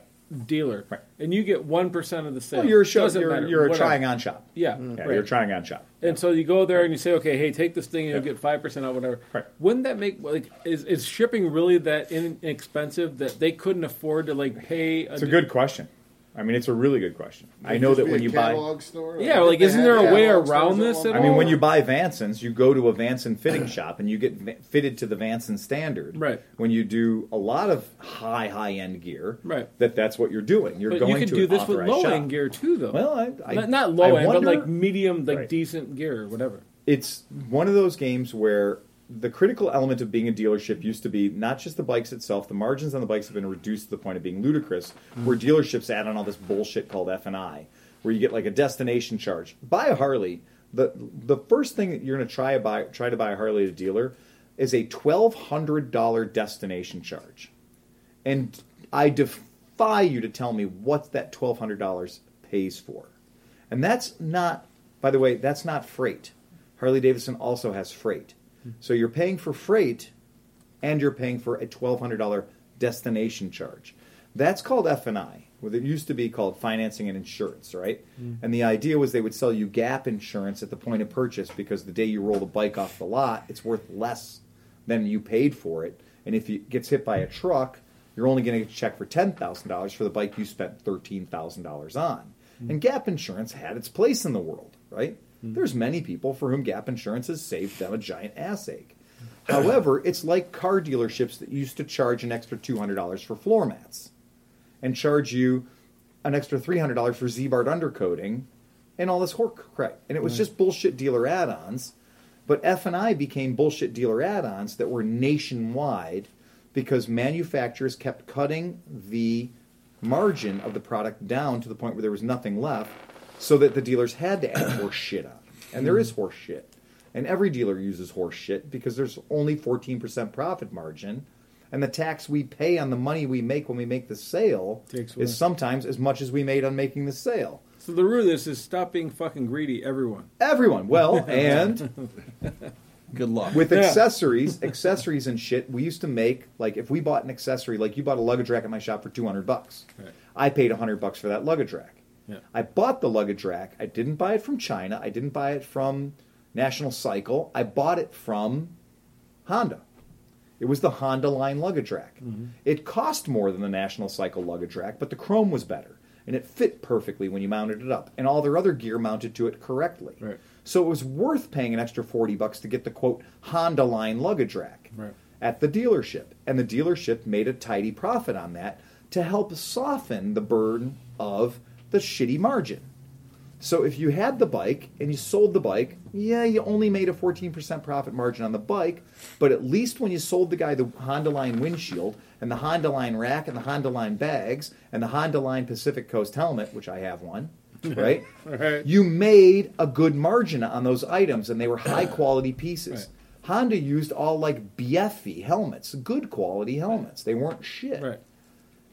Dealer, Right. and you get one percent of the sale. Well, you're a show, Doesn't you're, matter, you're a trying on shop. Yeah, mm. Yeah, right. you're a trying on shop. And so you go there and you say, okay, hey, take this thing and you'll Yeah. get five percent out, whatever. Right. Wouldn't that make like is, is shipping really that inexpensive that they couldn't afford to like pay? It's a good question. I mean, it's a really good question. I know that when a you buy, catalog store. Yeah, like, isn't there a way around stores this all at I mean, when you buy Vansons, you go to a Vanson fitting shop and you get va- fitted to the Vanson standard. Right. When you do a lot of high high end gear, Right. That that's what you're doing. You're But going you can to do an this with low shop. end gear too, though. Well, I, I, not, not low I end, wonder- but like medium, like Right. decent gear or whatever. it's one of those games where the critical element of being a dealership used to be not just the bikes itself. The margins on the bikes have been reduced to the point of being ludicrous. Mm. Where dealerships add on all this bullshit called F and I, where you get like a destination charge. Buy a Harley. the The first thing that you're going to try to buy try to buy a Harley at a dealer is a twelve hundred dollar destination charge, and I defy you to tell me what that twelve hundred dollars pays for. And that's not, by the way, that's not freight. Harley Davidson also has freight. So you're paying for freight and you're paying for a $1,200 destination charge. That's called F&I. Well, it used to be called financing and insurance, right? Mm. And the idea was they would sell you gap insurance at the point of purchase because the day you roll the bike off the lot, it's worth less than you paid for it. And if it gets hit by a truck, you're only going to get a check for $10,000 for the bike you spent $13,000 on. Mm. And gap insurance had its place in the world, right? Hmm. There's many people for whom gap insurance has saved them a giant ass ache. However, it's like car dealerships that used to charge an extra $200 for floor mats and charge you an extra $300 for Ziebart undercoating and all this hork crap. And it was just bullshit dealer add-ons. But F&I became bullshit dealer add-ons that were nationwide because manufacturers kept cutting the margin of the product down to the point where there was nothing left so that the dealers had to add horse shit on. And there is horse shit. And every dealer uses horse shit because there's only 14% profit margin. And the tax we pay on the money we make when we make the sale Takes away. is sometimes as much as we made on making the sale. So the root of this is stop being fucking greedy, everyone. Everyone. Well, and Good luck. with Yeah. accessories, accessories and shit, we used to make like if we bought an accessory, like you bought a luggage rack at my shop for two hundred bucks. Right. I paid hundred bucks for that luggage rack. Yeah. I bought the luggage rack. I didn't buy it from China. I didn't buy it from National Cycle. I bought it from Honda. It was the Honda line luggage rack. Mm-hmm. It cost more than the National Cycle luggage rack, but the chrome was better. And it fit perfectly when you mounted it up. And all their other gear mounted to it correctly. Right. So it was worth paying an extra 40 bucks to get the quote Honda line luggage rack Right. at the dealership. And the dealership made a tidy profit on that to help soften the burden of the shitty margin. So if you had the bike and you sold the bike, yeah, you only made a 14% profit margin on the bike, but at least when you sold the guy the Honda Line windshield and the Honda Line rack and the Honda Line bags and the Honda Line Pacific Coast helmet, which I have one, right? Right. You made a good margin on those items and they were high quality pieces. Right. Honda used all like BFE helmets, good quality helmets. They weren't shit Right.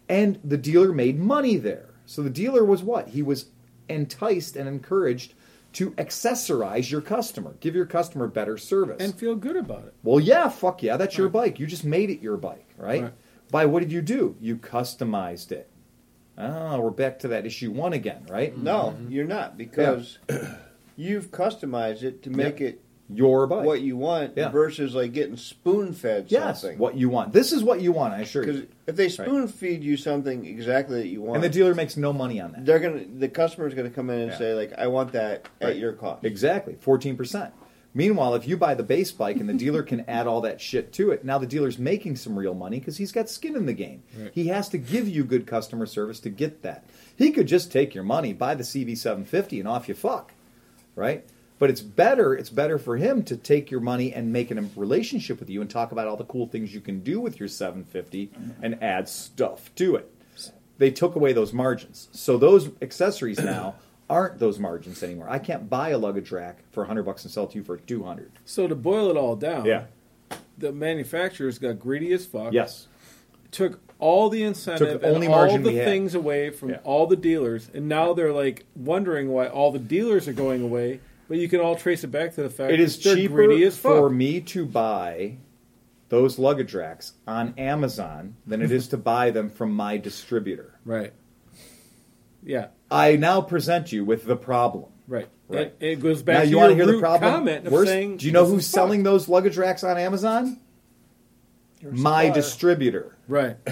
and the dealer made money there. So the dealer was what? He was enticed and encouraged to accessorize your customer, give your customer better service. And feel good about it. well, yeah, fuck yeah, that's your bike. You just made it your bike, right? Right. By what did you do? You customized it. Ah, we're back to that issue one again, right? No, you're not because you've customized it to make it Your bike. what you want Yeah. versus like getting spoon fed yes, something. what you want. This is what you want, I assure you. Because if they spoon feed you something exactly that you want, And the dealer makes no money on that. they're gonna the customer's gonna come in and Yeah. say like, I want that Right. at your cost. Exactly, fourteen percent. Meanwhile, if you buy the base bike and the dealer can add all that shit to it, now the dealer's making some real money because he's got skin in the game. He has to give you good customer service to get that. He could just take your money, buy the CV750, and off you fuck, right? But it's better. It's better for him to take your money and make a relationship with you and talk about all the cool things you can do with your 750 and add stuff to it. They took away those margins, so those accessories now aren't those margins anymore. I can't buy a luggage rack for 100 bucks and sell it to you for 200. So to boil it all down, Yeah. the manufacturers got greedy as fuck. Yes. Took all the incentive Took the only and all the things away from Yeah. all the dealers, and now they're like wondering why all the dealers are going away. But you can all trace it back to the fact It is that they're cheaper greedy as fuck. for me to buy those luggage racks on Amazon than it is to buy them from my distributor. Right. Yeah. I now present you with the problem. Right. Right. It, it goes back now to you your want to hear the problem? comment of Worst- saying, do you know who's is fuck. selling those luggage racks on Amazon? My distributor. Right.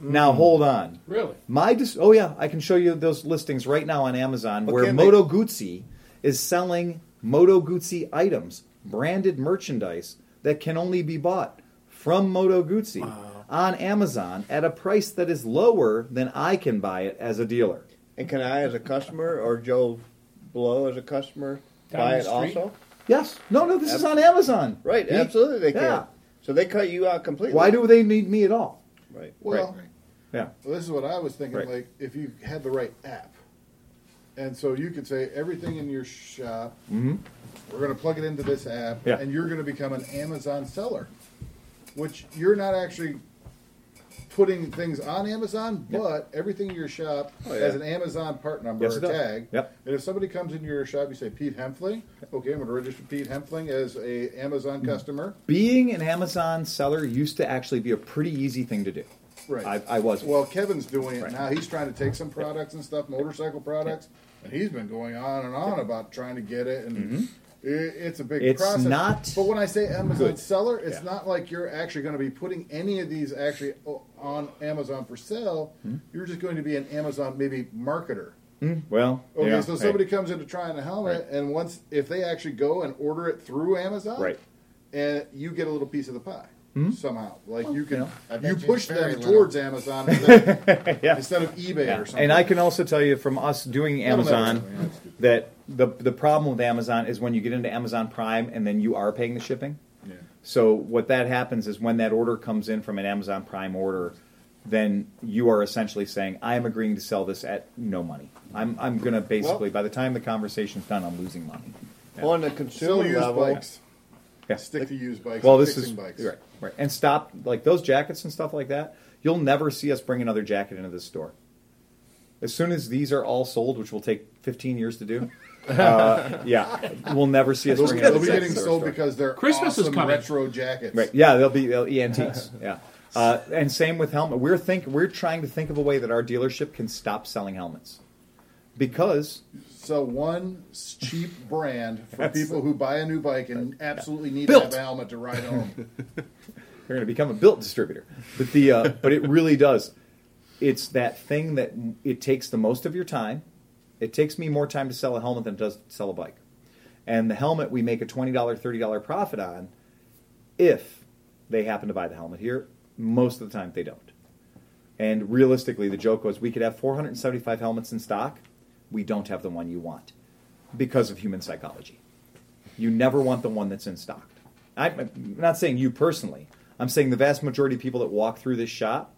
Now mm. hold on. Really? My dis- oh yeah, I can show you those listings right now on Amazon But where can they- Moto Guzzi is selling Moto Guzzi items, branded merchandise that can only be bought from Moto Guzzi on Amazon at a price that is lower than I can buy it as a dealer. And can I, as a customer, or Joe Blow as a customer, Down buy it street? also? Yes. No, no, this is on Amazon. Right, He- absolutely they can. Yeah. So they cut you out completely. Why do they need me at all? Right. Well, Yeah. Well, this is what I was thinking. Right. Like, if you had the right app, and so you could say everything in your shop, Mm-hmm. we're going to plug it into this app, Yeah. and you're going to become an Amazon seller, which you're not actually putting things on Amazon, Yeah. but everything in your shop Oh, yeah. has an Amazon part number Yes, or tag. Yep. And if somebody comes into your shop, you say Pete Hempfling. Okay, I'm going to register Pete Hempfling as a Amazon Mm-hmm. customer. Being an Amazon seller used to actually be a pretty easy thing to do. Right. I, I was. Well, Kevin's doing it Right. now. He's trying to take some products and stuff, motorcycle products, and he's been going on and on about trying to get it, and i it's a big Mm-hmm. It's process. not But when I say Amazon good. seller, it's Yeah. not like you're actually going to be putting any of these actually on Amazon for sale. Hmm? You're just going to be an Amazon maybe marketer. well, Okay, yeah, so somebody comes in to try on a helmet, and once if they actually go and order it through Amazon, Right. and you get a little piece of the pie Hmm? somehow, like you you can you bet you push them little. towards Amazon instead, Yeah. instead of eBay Yeah. or something. And I can also tell you from us doing Amazon happen. That the the problem with Amazon is when you get into Amazon Prime and then you are paying the shipping. Yeah. So what that happens is when that order comes in from an Amazon Prime order, then you are essentially saying, "I am agreeing to sell this at no money. I'm I'm going to basically by the time the conversation's done, I'm losing money." On the consumer use level, bikes. Yeah. Stick to used bikes. Well, this is bikes. right, right, and stop like those jackets and stuff like that. You'll never see us bring another jacket into this store. As soon as these are all sold, which will take 15 years to do, uh, yeah, we'll never see us They'll, bring they'll be getting sold store. because they're Christmas is coming. retro jackets. Right. Yeah, they'll be they'll antiques. Yeah. Uh, and same with helmet. We're think we're trying to think of a way that our dealership can stop selling helmets because So one cheap brand for That's- people who buy a new bike and absolutely need Bilt. to have a helmet to ride home. They're going to become a Bilt distributor. But the uh, but it really does. It's that thing that it takes the most of your time. It takes me more time to sell a helmet than it does to sell a bike. And the helmet we make a twenty dollar, thirty dollar profit on, if they happen to buy the helmet here. Most of the time they don't. And realistically, the joke was we could have 475 helmets in stock. We don't have the one you want because of human psychology. You never want the one that's in stock. I'm not saying you personally. I'm saying the vast majority of people that walk through this shop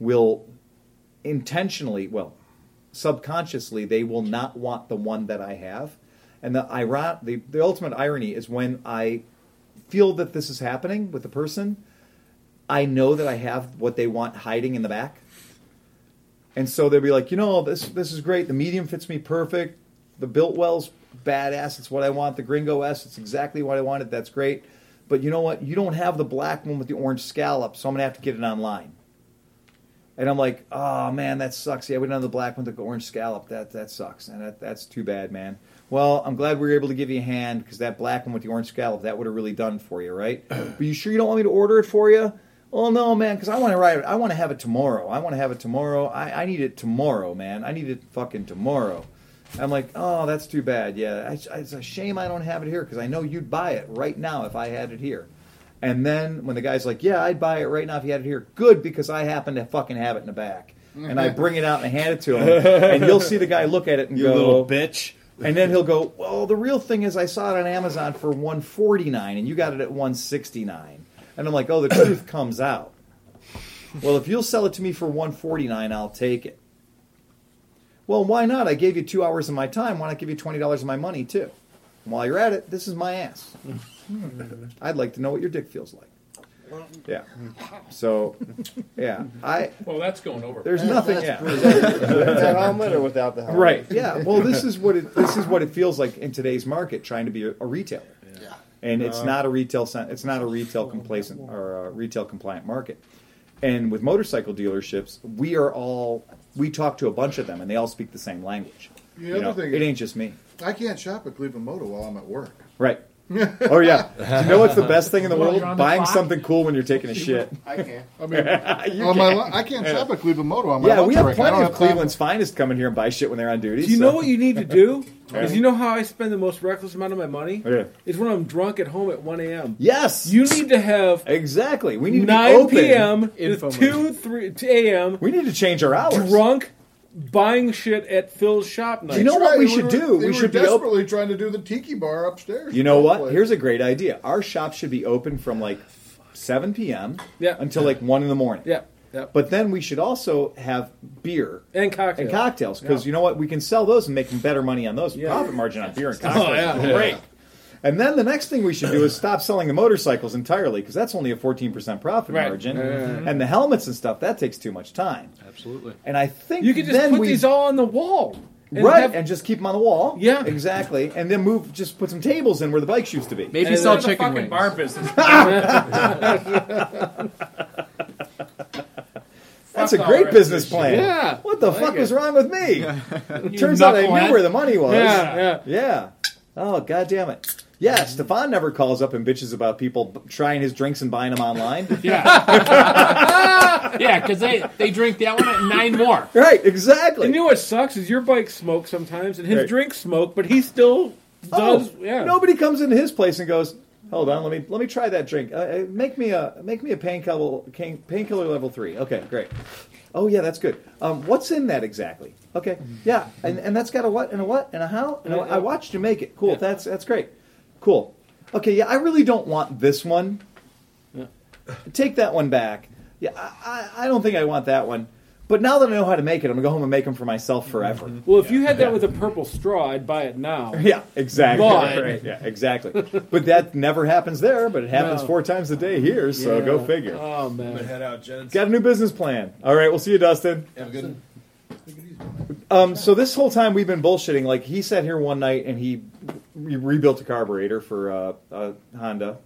will intentionally, well, subconsciously, they will not want the one that I have. And the iron, the, the ultimate irony is when I feel that this is happening with the person, I know that I have what they want hiding in the back. And so they'll be like, you know, this this is great. The medium fits me perfect. The Biltwell's badass. It's what I want. The Gringo S, it's exactly what I wanted. That's great. But you know what? You don't have the black one with the orange scallop, so I'm gonna have to get it online. And I'm like, oh man, that sucks. Yeah, we don't have the black one with the orange scallop. That that sucks, and that, that's too bad, man. Well, I'm glad we were able to give you a hand because that black one with the orange scallop that would have really done for you, right? but you sure you don't want me to order it for you? Oh no, man, because I want to write it. I want to have it tomorrow. I want to have it tomorrow. I, I need it tomorrow, man. I need it fucking tomorrow. I'm like, oh, that's too bad. Yeah, I, it's a shame I don't have it here because I know you'd buy it right now if I had it here. And then when the guy's like, yeah, I'd buy it right now if you had it here. Good because I happen to fucking have it in the back. And I bring it out and hand it to him, and you'll see the guy look at it and You go, little bitch. and then he'll go, "Well, the real thing is, I saw it on Amazon for one forty nine, and you got it at one sixty nine. And I'm like, "Oh, the truth comes out." Well, if you'll sell it to me for one forty nine, I'll take it. Well, why not? I gave you two hours of my time. Why not give you twenty dollars of my money too? And while you're at it, this is my ass. I'd like to know what your dick feels like. Yeah. So, yeah, I Well, that's going over. there's nothing. Yeah. That helmet or without the helmet? Right. Yeah. Well, this is what it this is what it feels like in today's market, trying to be a, a retailer. And it's uh, not a retail it's not a retail complacent or a retail compliant market. And with motorcycle dealerships, we are all we talk to a bunch of them, and they all speak the same language. The You other know, thing it ain't just me. I can't shop at Cleveland Moto while I'm at work. Right. Oh yeah. You know what's the best thing in the Well, world? you're on the Buying clock. something cool when you're taking a shit. I can't. I mean, You on my, can't. lu- I can't shop at Cleveland Moto on my Yeah, lunch we have break. I plenty don't of have time. Cleveland's finest come in here and buy shit when they're on duty. Do you so- know what you need to do? Is you know how I spend the most reckless amount of my money? Oh, yeah. Is when I'm drunk at home at 1 a.m. Yes. You need to have exactly. We need to 9 be open. p.m. to Info 2, 3 to a.m. We need to change our hours. drunk buying shit at Phil's shop night. You know That's what we right, should were- do? They We were should be open. desperately trying to do the tiki bar upstairs. You know what? Place. Here's a great idea. Our shop should be open from like 7 p.m. Yeah. until like 1 in the morning. Yeah, yeah. But then we should also have beer and cocktails. and cocktails because Yeah. you know what? We can sell those and make better money on those. Yeah. Profit margin on beer and oh, cocktails. Oh, yeah. is Great. And then the next thing we should do is stop selling the motorcycles entirely because that's only a 14% profit Right. margin. Yeah, yeah, yeah. And the helmets and stuff, that takes too much time. Absolutely. And I think You could just then put we, these all on the wall. And right, have- and just keep them on the wall. Yeah. exactly. And then move, just put some tables in where the bikes used to be. Maybe And sell It's chicken fucking wings. bar business. That's a great business plan. Yeah. What the like fuck it. was wrong with me? Turns out I knew where the money was. Yeah, yeah. Yeah. Oh, god damn it. Yeah, Stefan never calls up and bitches about people b- trying his drinks and buying them online. Yeah. yeah, because they, they drink that one and nine more. right, exactly. And you know what sucks is your bike smokes sometimes, and his Right. drinks smoke, but he still does. oh, yeah. Nobody comes into his place and goes, "Hold on, let me let me try that drink. Uh, Uh, make me a make me a painkiller pain, painkiller level three. Okay, great. Oh yeah, that's good. Um, what's in that exactly? Okay, yeah, and, and that's got a what and a what and a how. And a, I watched you make it. Cool. Yeah. That's that's great. Cool. Okay, yeah, I really don't want this one. Yeah. Take that one back. Yeah, I, I, I don't think I want that one. But now that I know how to make it, I'm gonna go home and make them for myself forever. Mm-hmm. Well, if you had that with a purple straw, I'd buy it now. Yeah, exactly. But- Right, yeah, exactly. But that never happens there. But it happens No. four times a day here. So Yeah. go figure. Oh man. Head out, gents. Got a new business plan. All right, we'll see you, Dustin. Have a good. Um, so this whole time we've been bullshitting. Like he sat here one night and he re- rebuilt a carburetor for uh, a Honda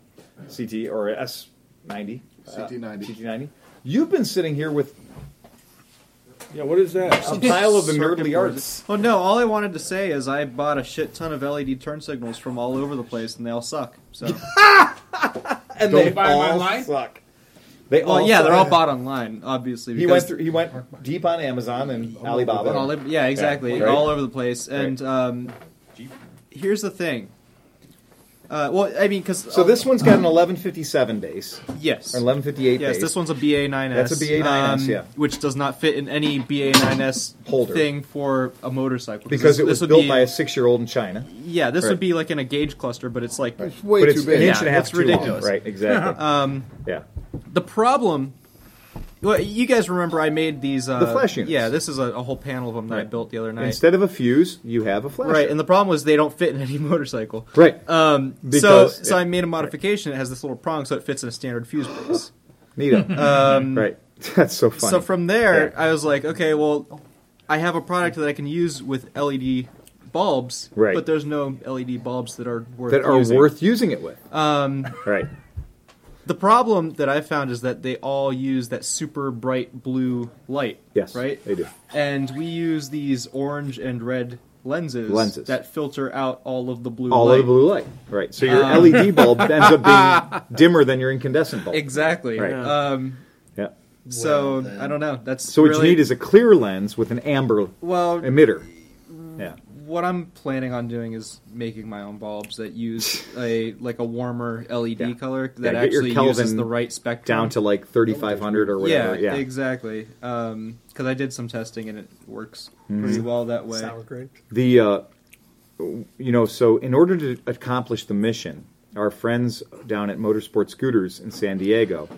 CT or S ninety. CT90. CT ninety. You've been sitting here with Yeah. What is that? a pile of the Circuit nerdly arts. Oh no! All I wanted to say is I bought a shit ton of LED turn signals from all over the place, and they all suck. So, And Don't they buy 'em all online? suck. They well, all yeah, they're all bought online, obviously. He went through. He went deep on Amazon and Alibaba. All, yeah, exactly. right. All over the place. And um, here's the thing Uh, well, I mean, because So this one's got an 1157 base yes, or 1158 yes, base. this one's a BA9S. That's a BA9S, um, yeah. which does not fit in any BA9S Holder. thing for a motorcycle because this, it was this would built be, by a six-year-old in China, Yeah, this Right. would be like in a gauge cluster, but it's like It's way but too it's big. an inch Yeah, and a half it's too long. ridiculous. Right, exactly. um, yeah, the problem. Well, you guys remember I made these uh, The flash units. Yeah, this is a, a whole panel of them that I built the other night. instead of a fuse, you have a flash. right, and the problem was they don't fit in any motorcycle. right, Um, so, Because- so yeah. I made a modification. It has this little prong, so it fits in a standard fuse base. neato. Um, right, that's so funny. So from there, Yeah. I was like, okay, well, I have a product that I can use with LED bulbs, Right. but there's no LED bulbs that are worth that are using. worth using it with. Um, Right. The problem that I found is that they all use that super bright blue light. Yes. Right. They do. And we use these orange and red lenses, Lenses. that filter out all of the blue All light. of the blue light. Right. So your Um, LED bulb ends up being dimmer than your incandescent bulb. Exactly. Right. Um, Yeah. so Well, I don't know. That's So what really, you need is a clear lens with an amber well. emitter. Yeah. What I'm planning on doing is making my own bulbs that use a like a warmer LED Yeah. color that get your actually uses the right spectrum Down to like 3500 or yeah, whatever. Yeah. exactly. Because I did some testing and it works Mm-hmm. pretty well that way. Sour grapes. The uh, you know, so in order to accomplish the mission, our friends down at Motorsport Scooters in San Diego,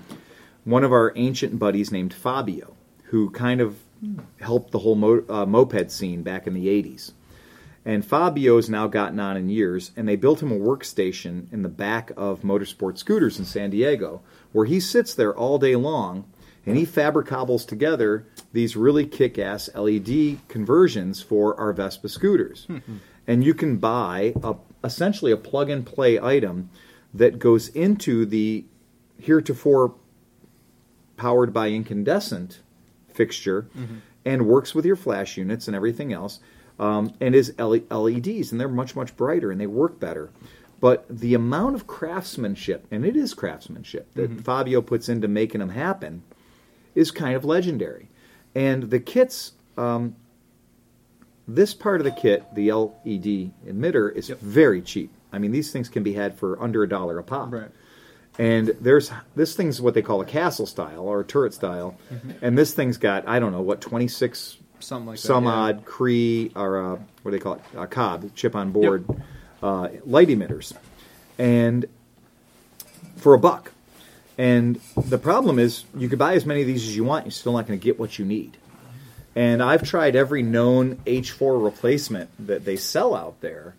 one of our ancient buddies named Fabio, who kind of helped the whole mo- uh, moped scene back in the 80s. And Fabio's now gotten on in years, and they built him a workstation in the back of Motorsport Scooters in San Diego, where he sits there all day long and he fabricobbles together these really kick ass LED conversions for our Vespa scooters. Hmm. and you can buy a, essentially a plug and play item that goes into the heretofore powered by incandescent fixture mm-hmm. and works with your flash units and everything else um, and is LEDs and they're much much brighter and they work better. But the amount of craftsmanship and it is craftsmanship that Fabio puts into making them happen is kind of legendary. And the kits um, this part of the kit the LED emitter is very cheap. I mean these things can be had for under a dollar a pop. Right. and there's this thing's what they call a castle style or a turret style, and this thing's got I don't know what twenty six Something like some that. yeah. odd Cree or uh, what do they call it a cob chip on board uh, light emitters, and for a buck. And the problem is you could buy as many of these as you want, you're still not going to get what you need. And I've tried every known H4 replacement that they sell out there,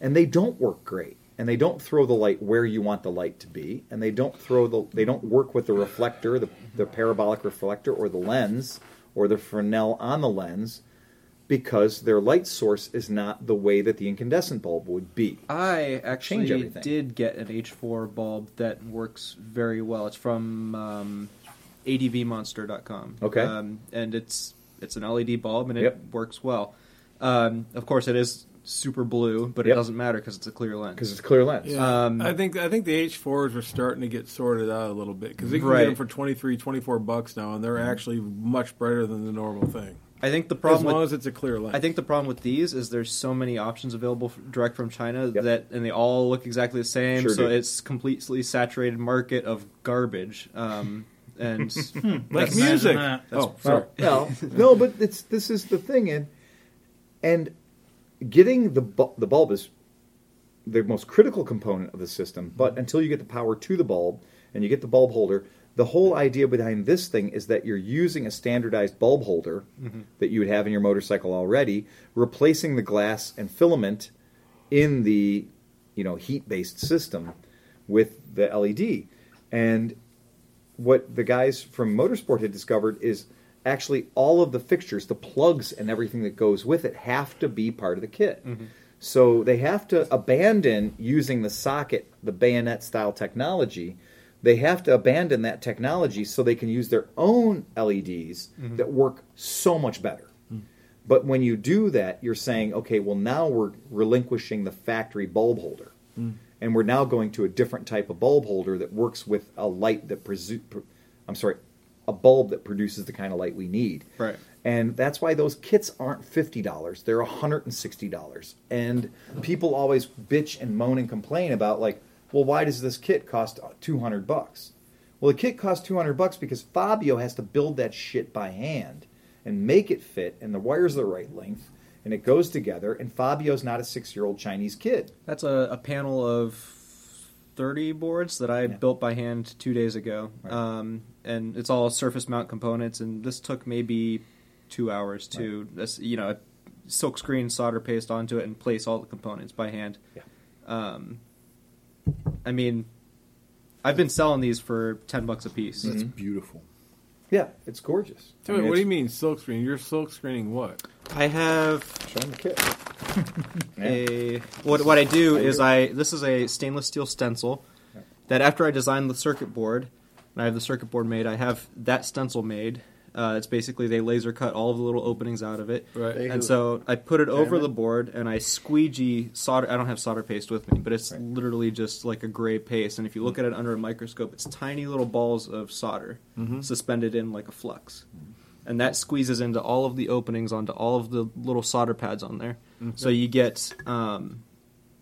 and they don't work great. And they don't throw the light where you want the light to be, and they don't throw the they don't work with the reflector, the, the parabolic reflector, or the lens, or the Fresnel on the lens, because their light source is not the way that the incandescent bulb would be. I actually did get an H4 bulb that works very well. It's from um, advmonster.com. Okay. Um, and it's it's an LED bulb and it Yep. works well. Um, of course, it is super blue, but Yep. it doesn't matter because it's a clear lens. Because it's clear lens. Yeah, Um, I think I think the H4s are starting to get sorted out a little bit because you can Right. get them for 23, 24 bucks now, and they're actually much brighter than the normal thing. I think the problem As problem long with as it's a clear lens. I think the problem with these is there's so many options available f- direct from China Yep. that, and they all look exactly the same. Sure so do. it's completely saturated market of garbage. Um, and like music. that. Oh, sorry. Well, well, no, but it's this is the thing, and and getting the bu- the bulb is the most critical component of the system. But mm-hmm. until you get the power to the bulb and you get the bulb holder, the whole idea behind this thing is that you're using a standardized bulb holder mm-hmm. that you would have in your motorcycle already, replacing the glass and filament in the you know heat based system with the LED, and what the guys from Motorsport had discovered is actually all of the fixtures, the plugs and everything that goes with it have to be part of the kit. Mm-hmm. So they have to abandon using the socket, the bayonet style technology. They have to abandon that technology so they can use their own LEDs mm-hmm. that work so much better. Mm. But when you do that, you're saying, okay, well, now we're relinquishing the factory bulb holder. Mm. And we're now going to a different type of bulb holder that works with a light that presu- pre- I'm sorry, a bulb that produces the kind of light we need. Right. And that's why those kits aren't fifty dollars; they're hundred and sixty dollars. And people always bitch and moan and complain about like, well, why does this kit cost two hundred bucks? Well, the kit costs two hundred bucks because Fabio has to build that shit by hand and make it fit, and the wires are the right length, and it goes together. And Fabio's not a six-year-old Chinese kid. That's a, a panel of 30 boards that I Yeah. built by hand two days ago. Right. Um, and it's all surface mount components, and this took maybe two hours to, this, you know, silk screen, solder paste onto it, and place all the components by hand. Yeah. Um, I mean, I've been selling these for 10 bucks a piece. That's beautiful. Yeah, it's gorgeous. Tell I mean, what do you mean silk screen? You're silk screening what? I have Show 'em the kit. A what what I do is I this is a stainless steel stencil Yeah. that after I design the circuit board and I have the circuit board made, I have that stencil made. Uh, it's basically they laser cut all of the little openings out of it, Right. They- and so I put it over Diamond? the board and I squeegee solder. I don't have solder paste with me, but it's Right. literally just like a gray paste. And if you look at it under a microscope, it's tiny little balls of solder suspended in like a flux, and that squeezes into all of the openings onto all of the little solder pads on there. So you get um,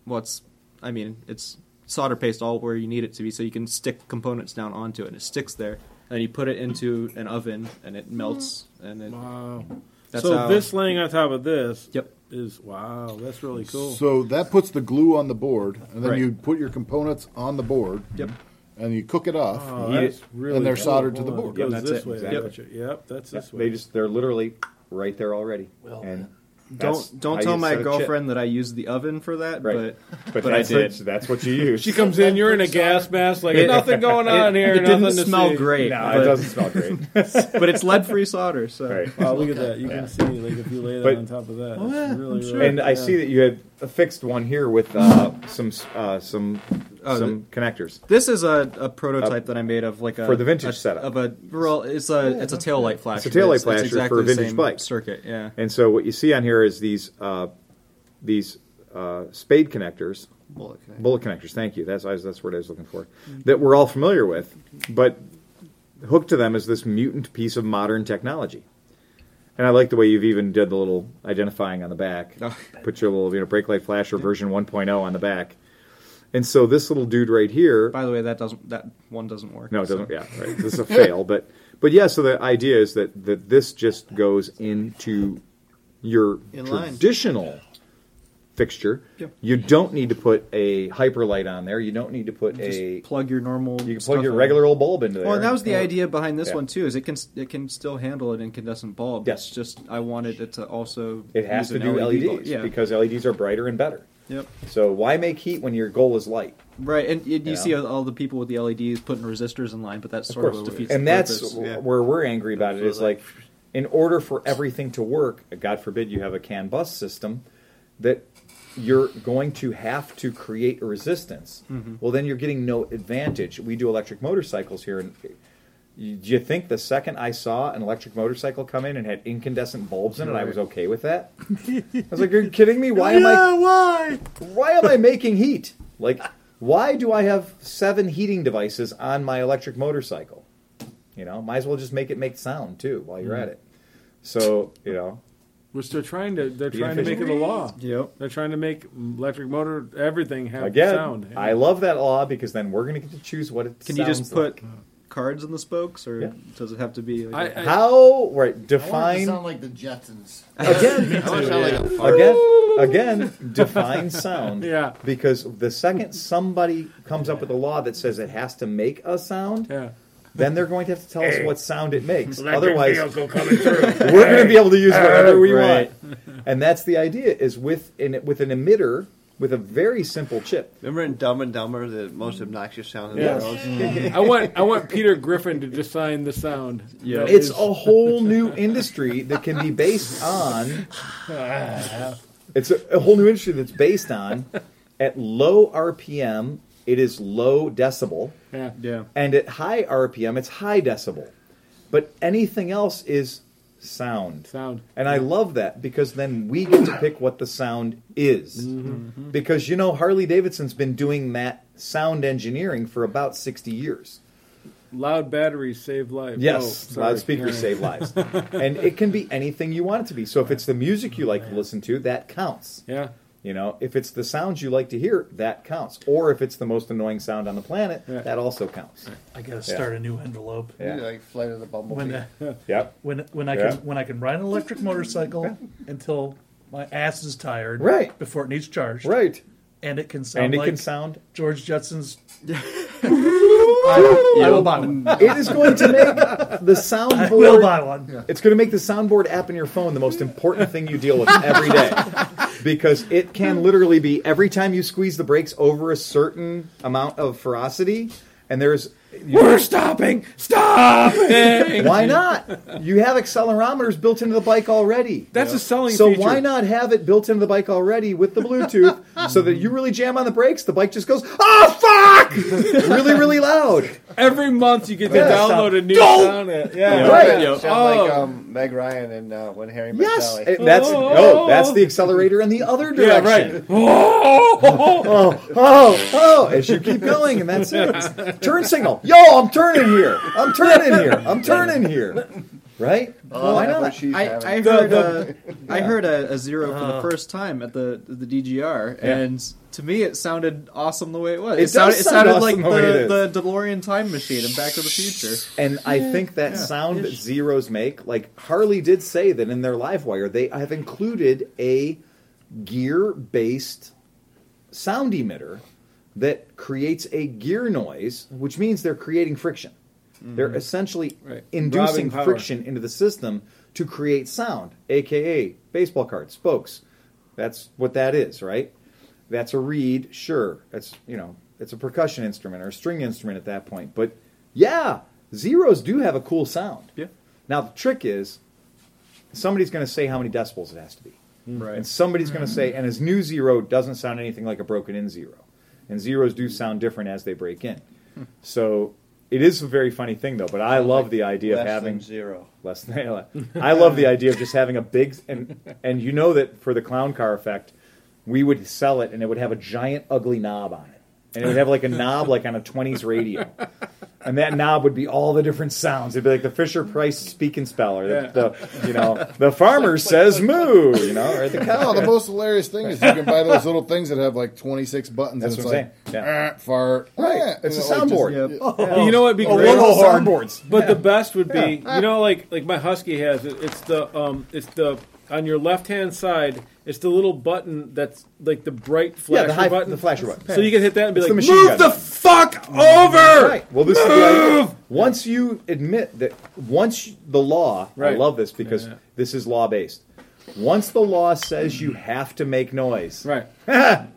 what's I mean, it's solder paste all where you need it to be, so you can stick components down onto it, and it sticks there. And then you put it into an oven, and it melts, and it, Wow. that's so how, this laying on top of this Yep. is wow. That's really cool. So that puts the glue on the board, and then Right. you put your components on the board. Yep. And you cook it off. Oh, Eat that's really And they're cool. soldered to the Hold on, board. It goes Yep, that's this it. way. Exactly. gotcha. Yep, that's Yeah, this way. they just they're literally right there already. Well, and that's don't don't tell my girlfriend chip. that I used the oven for that, Right. but but, but I did. What, that's what you use. She comes in, you're in a gas mask, like It- nothing going on here. it didn't to smell see. great. no, but, it doesn't smell great. but it's lead free solder. So right. Wow, look at that! You Yeah. can see, like, if you lay that But- on top of that, Oh, yeah, really, really, sure. And I see that you had a fixed one here with uh, some uh, some Oh, some connectors. This is a, a prototype that I made of like a For the vintage a- setup. of a well, it's a it's a tail light flasher. It's a tail light flasher it's exactly for a vintage same bike. circuit. Yeah, And so what you see on here is these uh, these uh, spade connectors, Bullet connector. bullet connectors. Thank you. That's that's the word I was looking for. That we're all familiar with, but hooked to them is this mutant piece of modern technology. And I like the way you've even did the little identifying on the back. Oh. Put your little you know brake light flasher version 1.0 on the back. And so this little dude right here. By the way, that doesn't that one doesn't work. No, it doesn't. Yeah, right. This is a fail, but but yeah. So the idea is that that this just goes into your In traditional fixture. Yep. You don't need to put a hyper light on there. You don't need to put Just a. plug your normal. You can plug your regular old bulb into there. Well, and that was the idea behind this Yeah. one too. Is it can it can still handle an incandescent bulb. Yes. It's just I wanted it to also. It has to an do LED LEDs. Yeah. because LEDs are brighter and better. Yep. So why make heat when your goal is light? Right, and you, you see all, the people with the LEDs putting resistors in line, but that sort of, defeats and the that's purpose. where we're angry about it. Is like, in order for everything to work, God forbid you have a CAN bus system, that you're going to have to create a resistance. Mm-hmm. Well, then you're getting no advantage. We do electric motorcycles here, and you- do you think the second I saw an electric motorcycle come in and had incandescent bulbs in it, I was okay with that? I was like, "Are you kidding me? Why am I? why? why am I making heat? Like, why do I have seven heating devices on my electric motorcycle? You know, might as well just make it make sound too while you're at it. So, you know, Which they're trying to they're Be trying to make it a law. Yep. They're trying to make electric motor everything have again, sound. I love that law because then we're going to get to choose what it Can you just put like. cards in the spokes, or Yeah. does it have to be? Like I- a- how right I want it define sound like the Jetsons. again I sound like a fart. again again define sound Yeah. because the second somebody comes up with a law that says it has to make a sound yeah. Then they're going to have to tell us what sound it makes otherwise we're going to be able to use whatever we Right. want. And that's the idea is with in, with an emitter with a very simple chip. Remember in Dumb and Dumber, the most obnoxious sound in Yeah. the world? I want I want Peter Griffin to design the sound. Yeah. It's is- a whole new industry that can be based on it's a, a whole new industry that's based on at low RPM it is low decibel yeah. yeah. and at high RPM it's high decibel. But anything else is sound. sound. And I love that because then we get to pick what the sound is. Mm-hmm. Because you know Harley Davidson's been doing that sound engineering for about 60 years. Loud batteries save lives. Yes, Oh, sorry. loudspeakers Yeah. save lives, and it can be anything you want it to be. So if it's the music you like to listen to, that counts. Yeah. You know, if it's the sounds you like to hear, that counts. Or if it's the most annoying sound on the planet, Yeah. that also counts. I gotta start a new envelope. Yeah. Like Flight of the Bumblebee. When uh, Yep. when when I Yeah. can when I can ride an electric motorcycle until my ass is tired, Right. Before it needs charged, Right. And it can sound And it like can sound. George Jetson's. I, I will buy one. It is going to make the soundboard. I will buy one. It's going to make the soundboard app in your phone the most important thing you deal with every day. Because it can literally be every time you squeeze the brakes over a certain amount of ferocity, and there's. We're stopping! Stopping! Why not? You have accelerometers built into the bike already. That's a selling So feature. why not have it built into the bike already with the Bluetooth so that you really jam on the brakes, the bike just goes, oh fuck! really, really loud. Every month you get to Yeah. download a new Don't! sound. app. Yeah, Right. Sound Oh. like um, Meg Ryan and uh, when Harry met Yes, Sally. it- that's no, that's the accelerator in the other Yeah, direction. right. oh, oh, oh, as you keep going, and that's it. Turn signal. Yo, I'm turning here. I'm turning here. I'm turning here. Right? Oh, Why not? she's I, having. I The- heard the- uh, I heard a, a zero for the first time at the the DGR, Yeah. and to me it sounded awesome the way it was. It does sounded, it sounded awesome like the way it the, the DeLorean time machine in Back to the Future. And I think that sound that Zeros make, like Harley did say that in their Livewire, they have included a gear based sound emitter that creates a gear noise, which means they're creating friction. Mm-hmm. They're essentially Right. inducing friction into the system to create sound, aka baseball cards, spokes. That's what that is, right? That's a reed, sure. That's you know, it's a percussion instrument or a string instrument at that point. But yeah, zeros do have a cool sound. Yeah. Now the trick is somebody's going to say how many decibels it has to be. Mm-hmm. Right. And somebody's going to say, and his new zero doesn't sound anything like a broken in zero. And zeros do sound different as they break in. So it is a very funny thing, though. But I love the idea of having than zero. less than. I love the idea of just having a big and and you know that for the clown car effect, we would sell it and it would have a giant ugly knob on it, and it would have like a knob like on a twenties radio, and that knob would be all the different sounds. It'd be like the Fisher Price speak and spell, or the, the you know the farmer says moo, you know, or the cow. No, the most hilarious thing is you can buy those little things that have like 26 buttons. That's and what I'm it's saying. like, Yeah. "Ah, fart. Right. ah," It's a you know, like, just- soundboard. You know what'd be Oh, great? little soundboards. But the best would be, you know, like like my husky has it. It's the um, it's the on your left hand side. It's the little button that's like the bright Yeah, flasher the, high, button. the flasher button. So you can hit that and be It's the like, machine "Move gun." the fuck over!" Right. Well, this is the. Once you admit that, once the law, I love this because Yeah. this is law based. Once the law says you have to make noise, Right.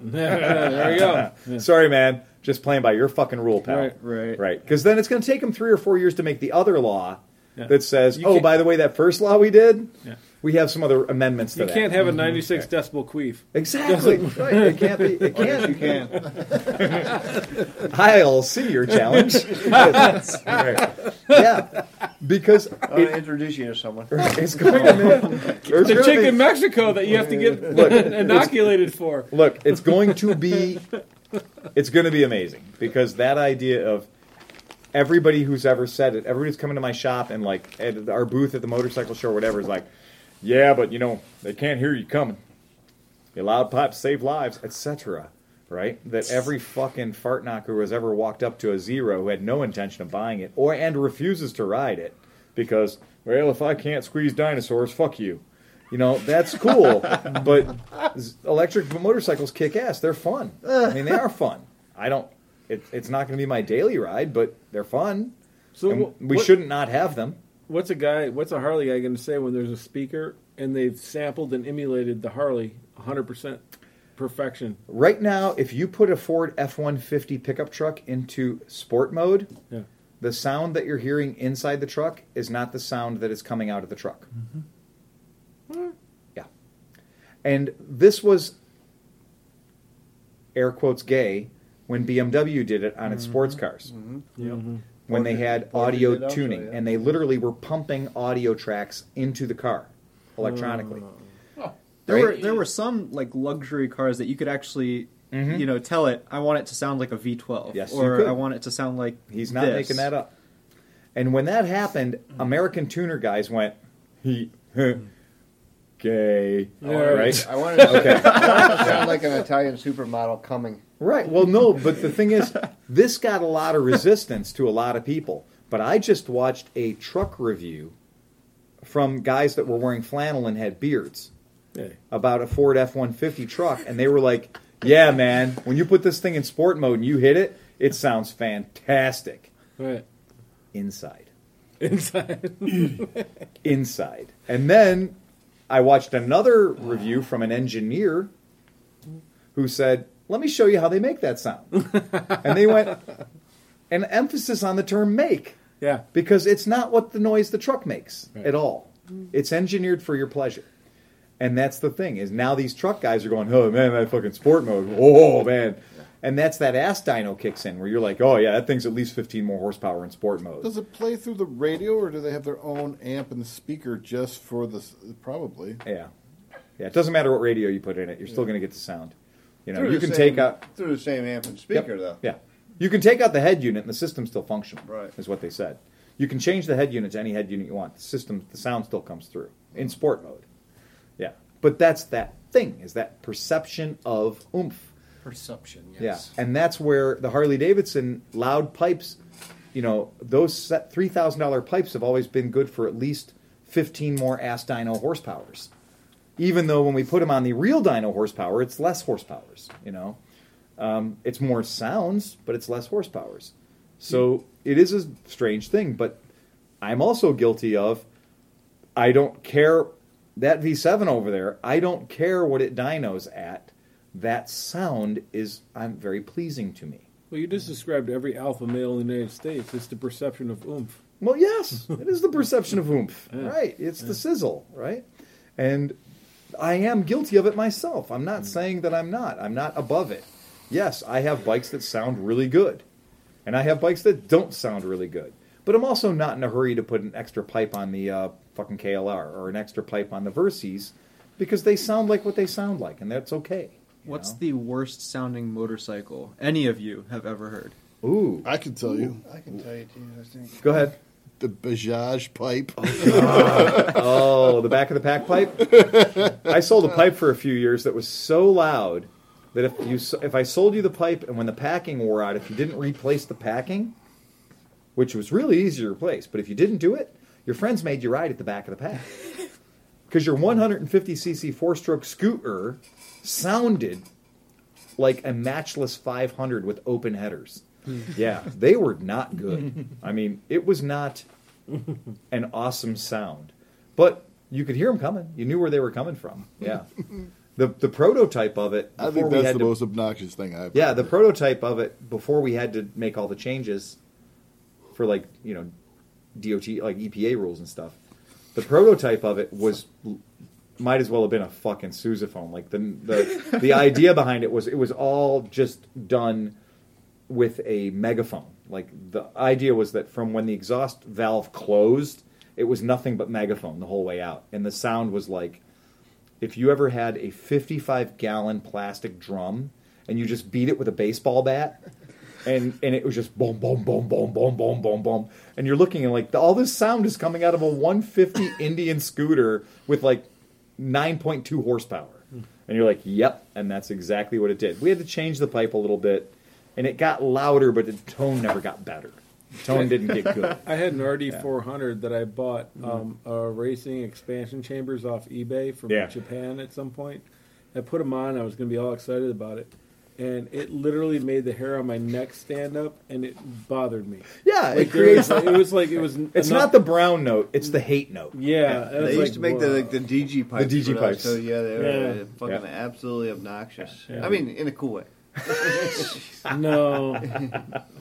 there you go. sorry, man, just playing by your fucking rule, pal. Right. Right. Right. Because then it's going to take them three or four years to make the other law Yeah. that says, You oh, by the way, that first law we did, Yeah. We have some other amendments to You that. can't have a mm-hmm. 96 decibel queef. Exactly. right. It can't be. It can't. You can. I'll see your challenge. Right. Yeah. Because I'm going to it, introduce you to someone. it's going to make. there's The gonna chick be- in Mexico that you have to get Look, inoculated for. Look, it's going to be it's going to be amazing because that idea of everybody who's ever said it, everybody's coming to my shop and like at our booth at the motorcycle show or whatever is like, yeah, but you know they can't hear you coming. Your loud pipes save lives, etc. Right? That every fucking fart knocker who has ever walked up to a zero who had no intention of buying it or and refuses to ride it because well, if I can't squeeze dinosaurs, fuck you. You know, that's cool, but electric motorcycles kick ass. They're fun. I mean, they are fun. I don't. It, it's not going to be my daily ride, but they're fun. So And we what- shouldn't not have them. What's a guy? What's a Harley guy going to say when there's a speaker and they've sampled and emulated the Harley 100 percent perfection? Right now, if you put a Ford F one fifty pickup truck into sport mode, Yeah. the sound that you're hearing inside the truck is not the sound that is coming out of the truck. Mm-hmm. Yeah, and this was air quotes gay when BMW did it on its mm-hmm. sports cars. Mm-hmm. When they had audio tuning, and they literally were pumping audio tracks into the car electronically. Hmm. There were there were some like luxury cars that you could actually mm-hmm. you know tell it I want it to sound like a V12 Yes, you or could. I want it to sound like He's not this. making that up. And when that happened, American tuner guys went, he, gay, right? I wanted, to, I wanted to sound like an Italian supermodel coming. Right. Well, no, but the thing is, this got a lot of resistance to a lot of people. But I just watched a truck review from guys that were wearing flannel and had beards Hey. about a Ford F 150 truck. And they were like, yeah, man, when you put this thing in sport mode and you hit it, it sounds fantastic. Right. Inside. Inside. Inside. And then I watched another review from an engineer who said, let me show you how they make that sound. and they went, an emphasis on the term make. Yeah. because it's not what the noise the truck makes Right. at all. Mm. It's engineered for your pleasure. And that's the thing is now these truck guys are going, oh man, that fucking sport mode, oh man, and that's that ass dyno kicks in where you're like, oh yeah, that thing's at least 15 more horsepower in sport mode. Does it play through the radio, or do they have their own amp and speaker just for this? Probably. Yeah, yeah. It doesn't matter what radio you put in it, you're still going to get the sound. You know, Through you can same- take out through the same amp and Yep. speaker though. Yeah. You can take out the head unit and the system's still functional. Right. Is what they said. You can change the head unit to any head unit you want. The system, the sound still comes through in sport mode. Yeah. But that's that thing, is that perception of oomph. Perception, Yeah. yes. And that's where the Harley Davidson loud pipes, you know, those set $3,000 pipes have always been good for at least 15 more ass dyno horsepowers. Even though when we put them on the real dyno horsepower, it's less horsepowers, you know. Um, it's more sounds, but it's less horsepowers. So it is a strange thing, but I'm also guilty of I don't care that V7 over there, I don't care what it dynos at. That sound is I'm very pleasing to me. Well, you just described every alpha male in the United States. It's the perception of oomph. Well, yes, it is the perception of oomph, Yeah. right? It's the sizzle, right? And I am guilty of it myself. I'm not saying that I'm not. I'm not above it. Yes, I have bikes that sound really good, and I have bikes that don't sound really good. But I'm also not in a hurry to put an extra pipe on the uh, fucking KLR or an extra pipe on the Versys because they sound like what they sound like, and that's okay. You What's know? the worst sounding motorcycle any of you have ever heard? Ooh, I can tell you I can tell you too. I think. go ahead. the Bajaj pipe. Oh, oh the back of the pack pipe. I sold a pipe for a few years that was so loud that if you if I sold you the pipe and when the packing wore out, if you didn't replace the packing, which was really easy to replace, but if you didn't do it, your friends made you ride at the back of the pack because your 150cc four-stroke scooter sounded like a matchless 500 with open headers. yeah, they were not good. I mean, it was not an awesome sound, but you could hear them coming. You knew where they were coming from. Yeah, the the prototype of it. I think that's the to- most obnoxious thing I've. Yeah, the prototype of it before we had to make all the changes for like you know DOT like EPA rules and stuff. The prototype of it was might as well have been a fucking sousaphone. Like the the the idea behind it was it was all just done with a megaphone. Like the idea was that from when the exhaust valve closed, it was nothing but megaphone the whole way out, and the sound was like if you ever had a 55 gallon plastic drum and you just beat it with a baseball bat and and it was just boom boom boom boom boom boom boom boom and you're looking and like all this sound is coming out of a 150 Indian scooter with like 9.2 horsepower and you're like yep and that's exactly what it did we had to change the pipe a little bit and it got louder but the tone never got better the tone didn't get good I had an RD 400 that I bought um, uh, racing expansion chambers off eBay from Yeah. Japan at some point. I put them on. I was going to be all excited about it, and it literally made the hair on my neck stand up, and it bothered me. yeah Like it creates was, it was like it was. it's enough- not the brown note it's the hate note Yeah, and They used like, to make the like the DG pipes. The DG for pipes. So yeah, they were Yeah. fucking Yeah. absolutely obnoxious. Yeah. I mean, in a cool way. no.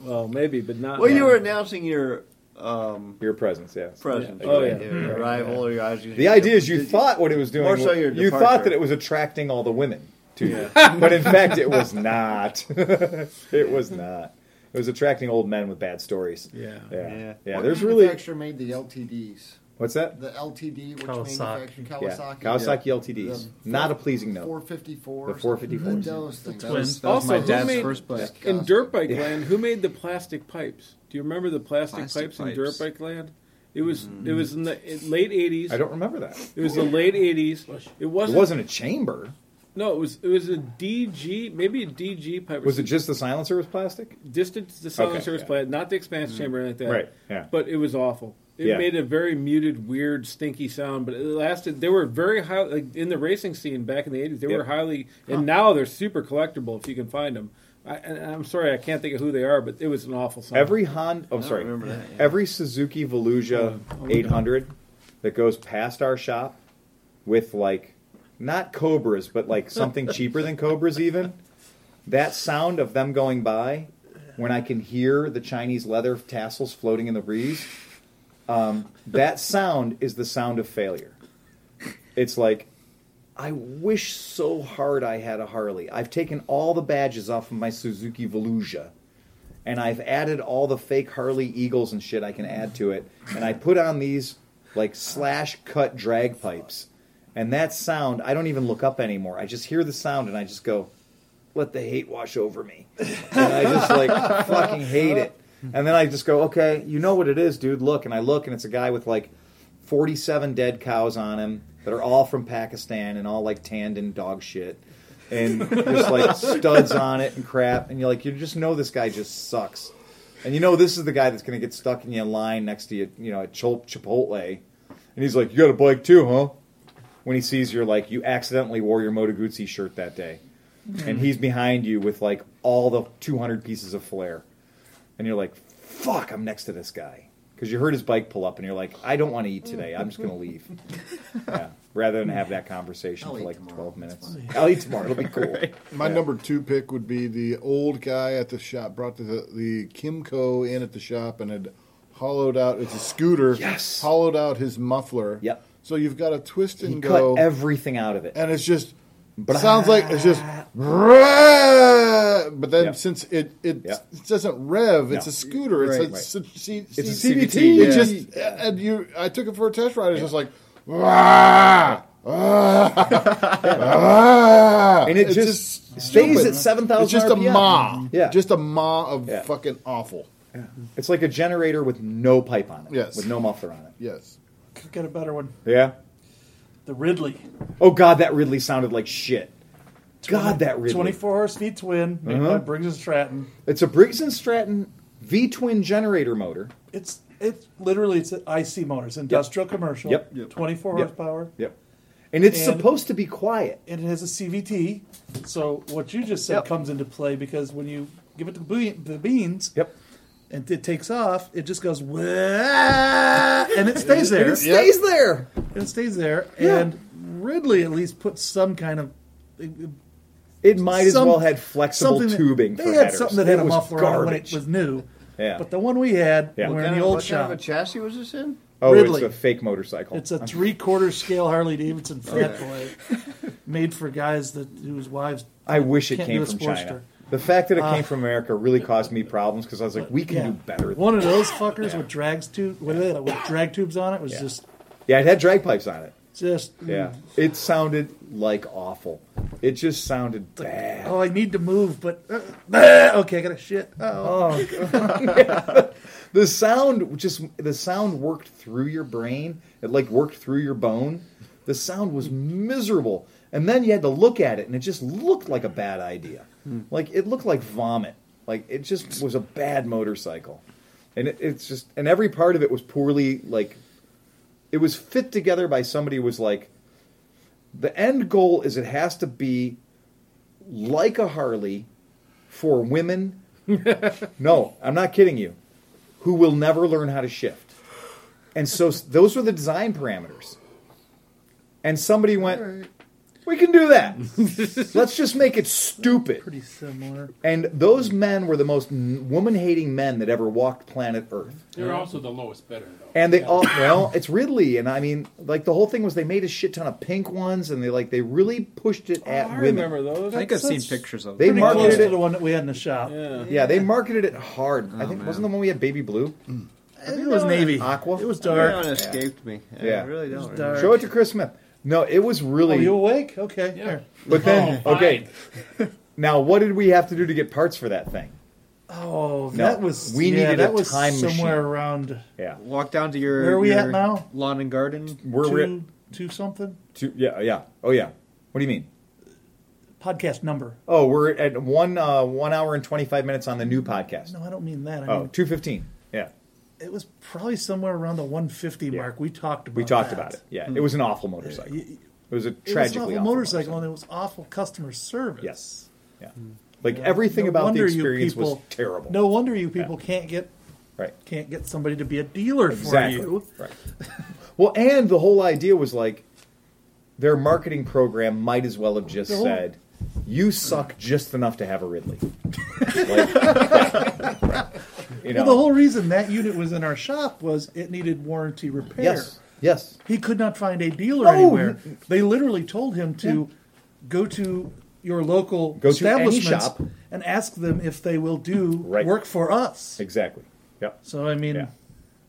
well, maybe, but not. Well, you were announcing your um, your presence yes presence, Yeah. Oh, yeah. Your arrival, or your eyes. The idea is you thought what it was doing. More so your you thought that it was attracting all the women to you, but in fact, it was not. it was not. It was attracting old men with bad stories. Yeah. yeah, Yeah. yeah. There's really manufacturer made the LTDs? What's that? The LTD, which Kawasaki. manufactured Yeah, Kawasaki. Kawasaki LTDs. The Not a pleasing note. 454. The 454s. Those things. twin. That was Also, my who dad's made- first bike. In dirt bike land, who made the plastic pipes? Do you remember the plastic, Plastic pipes, in dirt bike land? It was mm. it was in the late eighties. I don't remember that. It was the late eighties. It It wasn't. it wasn't a chamber. No, it was it was a DG, maybe a DG pipe. Was it just the silencer was plastic? distance the silencer Okay, was yeah. plant, not the expansion mm-hmm. chamber or anything like that. Right, yeah. But it was awful. It Yeah. made a very muted, weird, stinky sound. But it lasted. They were very high like, in the racing scene back in the eighties. They were Yep. highly, and now they're super collectible if you can find them. I, and I'm sorry, I can't think of who they are, but it was an awful sound. Every Honda, oh sorry, remember that, yeah. every Suzuki Volusia Oh, 800 that goes past our shop with like not Cobras, but like something cheaper than Cobras even. That sound of them going by, when I can hear the Chinese leather tassels floating in the breeze, um, that sound is the sound of failure. It's like, I wish so hard I had a Harley. I've taken all the badges off of my Suzuki Volusia and I've added all the fake Harley Eagles and shit I can add to it, and I put on these like slash cut drag pipes, and that sound I don't even look up anymore. I just hear the sound and I just go, "Let the hate wash over me," and I just like fucking hate it. And then I just go, "Okay, you know what it is, dude. Look," and I look, and it's a guy with like forty-seven dead cows on him that are all from Pakistan and all like tanned in dog shit and just like studs on it and crap, and you're like, you just know this guy just sucks, and you know this is the guy that's going to get stuck in your line next to you, you know, at Chip- Chipotle, and he's like, you got a bike too, huh? When he sees you're like, you accidentally wore your Moto Guzzi shirt that day, mm-hmm. and he's behind you with like all the 200 pieces of flair, and you're like, fuck, I'm next to this guy. Because you heard his bike pull up, and you're like, I don't want to eat today. I'm just going to leave. Yeah. Rather than have that conversation I'll for like tomorrow. 12 minutes. That's fine. I'll eat tomorrow. It'll be cool. My Yeah. number two pick would be the old guy at the shop brought the the Kymco in at the shop and had hollowed out. It's a scooter. Yes. Hollowed out his muffler. Yep. So you've got a twist and He go, cut everything out of it. and it's just But sounds like it's just. But then Yep. since it it, Yep. it doesn't rev, it's No. a scooter. It's Right. a, Right. C- C- It's a CVT, It yeah. just and you. I took it for a test ride. It's just like. And it It's just, stays stupid. at 7,000 It's just a ma. Yeah. Just a ma of Yeah. fucking awful. It's like a generator with no pipe on it. Yes. With no muffler on it. Yes. Could get a better one. Yeah. The Ridley. Oh, God, that Ridley sounded like shit. God, that Ridley. 24 horse V twin made Uh-huh. by Briggs and Stratton. It's a Briggs and Stratton V twin generator motor. It's it's literally it's an IC motors, industrial commercial. Yep. Yep. 24 Yep. horsepower. Yep. And it's And- supposed to be quiet. And it has a CVT. So what you just said Yep. comes into play because when you give it the, be- the beans Yep. And it takes off, it just goes "Wah," and it stays there. it stays there. It stays there. Yeah. And Ridley at least put some kind of It might as well had flexible something that- tubing. They for had headers. something that had It a was muffler on it when it was new. Yeah. But the one we had Yeah. we were What in the of- old what kind shop. of a chassis was this in? oh, Ridley. it's a fake motorcycle. It's a three quarter scale Harley Davidson oh, Fat Boy, made for guys that whose wives. I wish it can't came a from Sportster. China. The fact that it came from America really caused me problems because I was like, we can Yeah. do better. Than One of those fuckers with drags tube with, it, with drag tubes on it was Yeah. just Yeah, it had drag pipes on it. just Yeah, it sounded like awful. It just sounded bad. Oh, I need to move, but uh, ah, okay, I got to shit. Oh, The sound just the sound worked through your brain. It like worked through your bone. The sound was miserable, and then you had to look at it, and it just looked like a bad idea. Hmm. Like it looked like vomit. Like it just was a bad motorcycle, and it, it's just and every part of it was poorly like. It was fit together by somebody who was like, the end goal is it has to be like a Harley for women. no, I'm not kidding you. Who will never learn how to shift. And so those were the design parameters. And somebody went, we can do that. Let's just make it stupid. pretty similar. And those men were the most woman hating men that ever walked planet Earth. They're also the lowest bidder, though. And they Yeah. all well, it's Ridley, and I mean, like the whole thing was they made a shit ton of pink ones, and they like they really pushed it at oh, I women. remember those. I think I've seen pictures of They them. Pretty marketed close to it- the one that we had in the shop. Yeah. Yeah, they marketed it hard. I oh, think man. wasn't the one we had Baby Blue. Mm. I think it was navy. Aqua? It was That dark. one escaped me. I Yeah. really It was don't. dark. Show it to Chris Smith. No, it was Oh, really. you awake? Okay. Yeah. Here. but then, Oh, okay. Now, what did we have to do to get parts for that thing? Oh, No, that was we yeah, needed that a was time somewhere machine. around Yeah, Walk down to your Where are we your at now? Lawn and garden. we're two, re- two something two, yeah, yeah. Oh, yeah. What do you mean? podcast number. Oh, we're at one uh, one hour and twenty five minutes on the new podcast. No, I don't mean that. I Oh, mean, 215. Yeah, it was probably somewhere around the 150 Yeah. mark. We talked about. we talked that. about it. Yeah, hmm. it was an awful motorcycle. It was a It was an tragically awful awful motorcycle, and it was awful customer service. Yes. Yeah. Hmm. Like everything No about the experience was terrible. No wonder you people can't get Right. can't get somebody to be a dealer Exactly. for you. Right. Well, and the whole idea was like their marketing program might as well have just whole- said, "You suck just enough to have a Ridley." Like, you know. Well, the whole reason that unit was in our shop was it needed warranty repair. yes. Yes. He could not find a dealer No. anywhere. They literally told him to go to your local Go to any shop. and ask them if they will do Right. work for us. Exactly. Yep. So I mean, Yeah.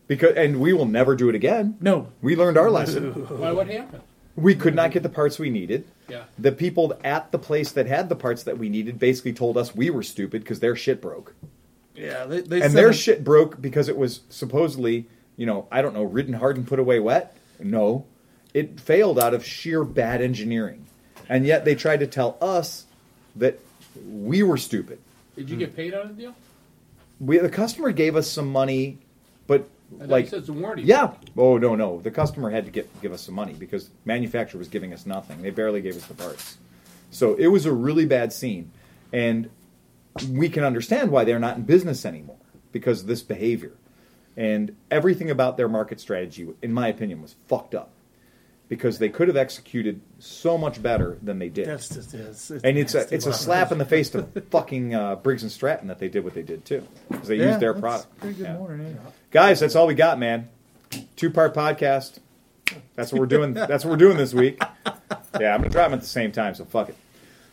Because and we will never do it again. no, We learned our lesson. Why? What happened? We could not get the parts we needed. Yeah. The people at the place that had the parts that we needed basically told us we were stupid because their shit broke. Yeah, they, they and their it- shit broke because it was supposedly, you know, I don't know, ridden hard and put away wet. No, it failed out of sheer bad engineering, and yet they tried to tell us that we were stupid. Did you get paid on the deal? We the customer gave us some money, but I like said it's a warranty. yeah, oh no no, the customer had to get give us some money because manufacturer was giving us nothing. They barely gave us the parts, so it was a really bad scene, and we can understand why they're not in business anymore because of this behavior. And everything about their market strategy, in my opinion, was fucked up because they could have executed so much better than they did. That's just it's, it's and it's a it's a slap in the face to fucking uh, Briggs and Stratton that they did what they did too because they Yeah, used their product. Yeah. morning. Yeah. Guys, that's all we got, man. Two part podcast. That's what we're doing. That's what we're doing this week. Yeah, I'm gonna drop them at the same time, so fuck it.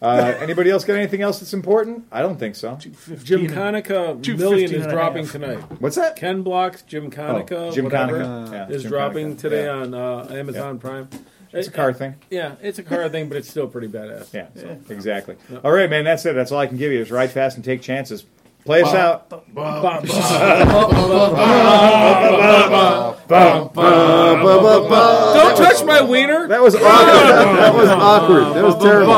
Uh, anybody else got anything else that's important? I don't think so. 15 Jim and- Conica Two million fifteen is dropping tonight. What's that? Ken Block's Gymkhana, Oh, Jim whatever, Conica. Yeah, is Jim dropping Conica. today Yeah. on uh, Amazon Prime. It's a car thing. Yeah, it's a car thing, but it's still pretty badass. Yeah, so, exactly. All right, man. That's it. That's all I can give you is ride fast and take chances. Play us out. Don't touch my wiener. That was awkward. that was awkward. That was terrible.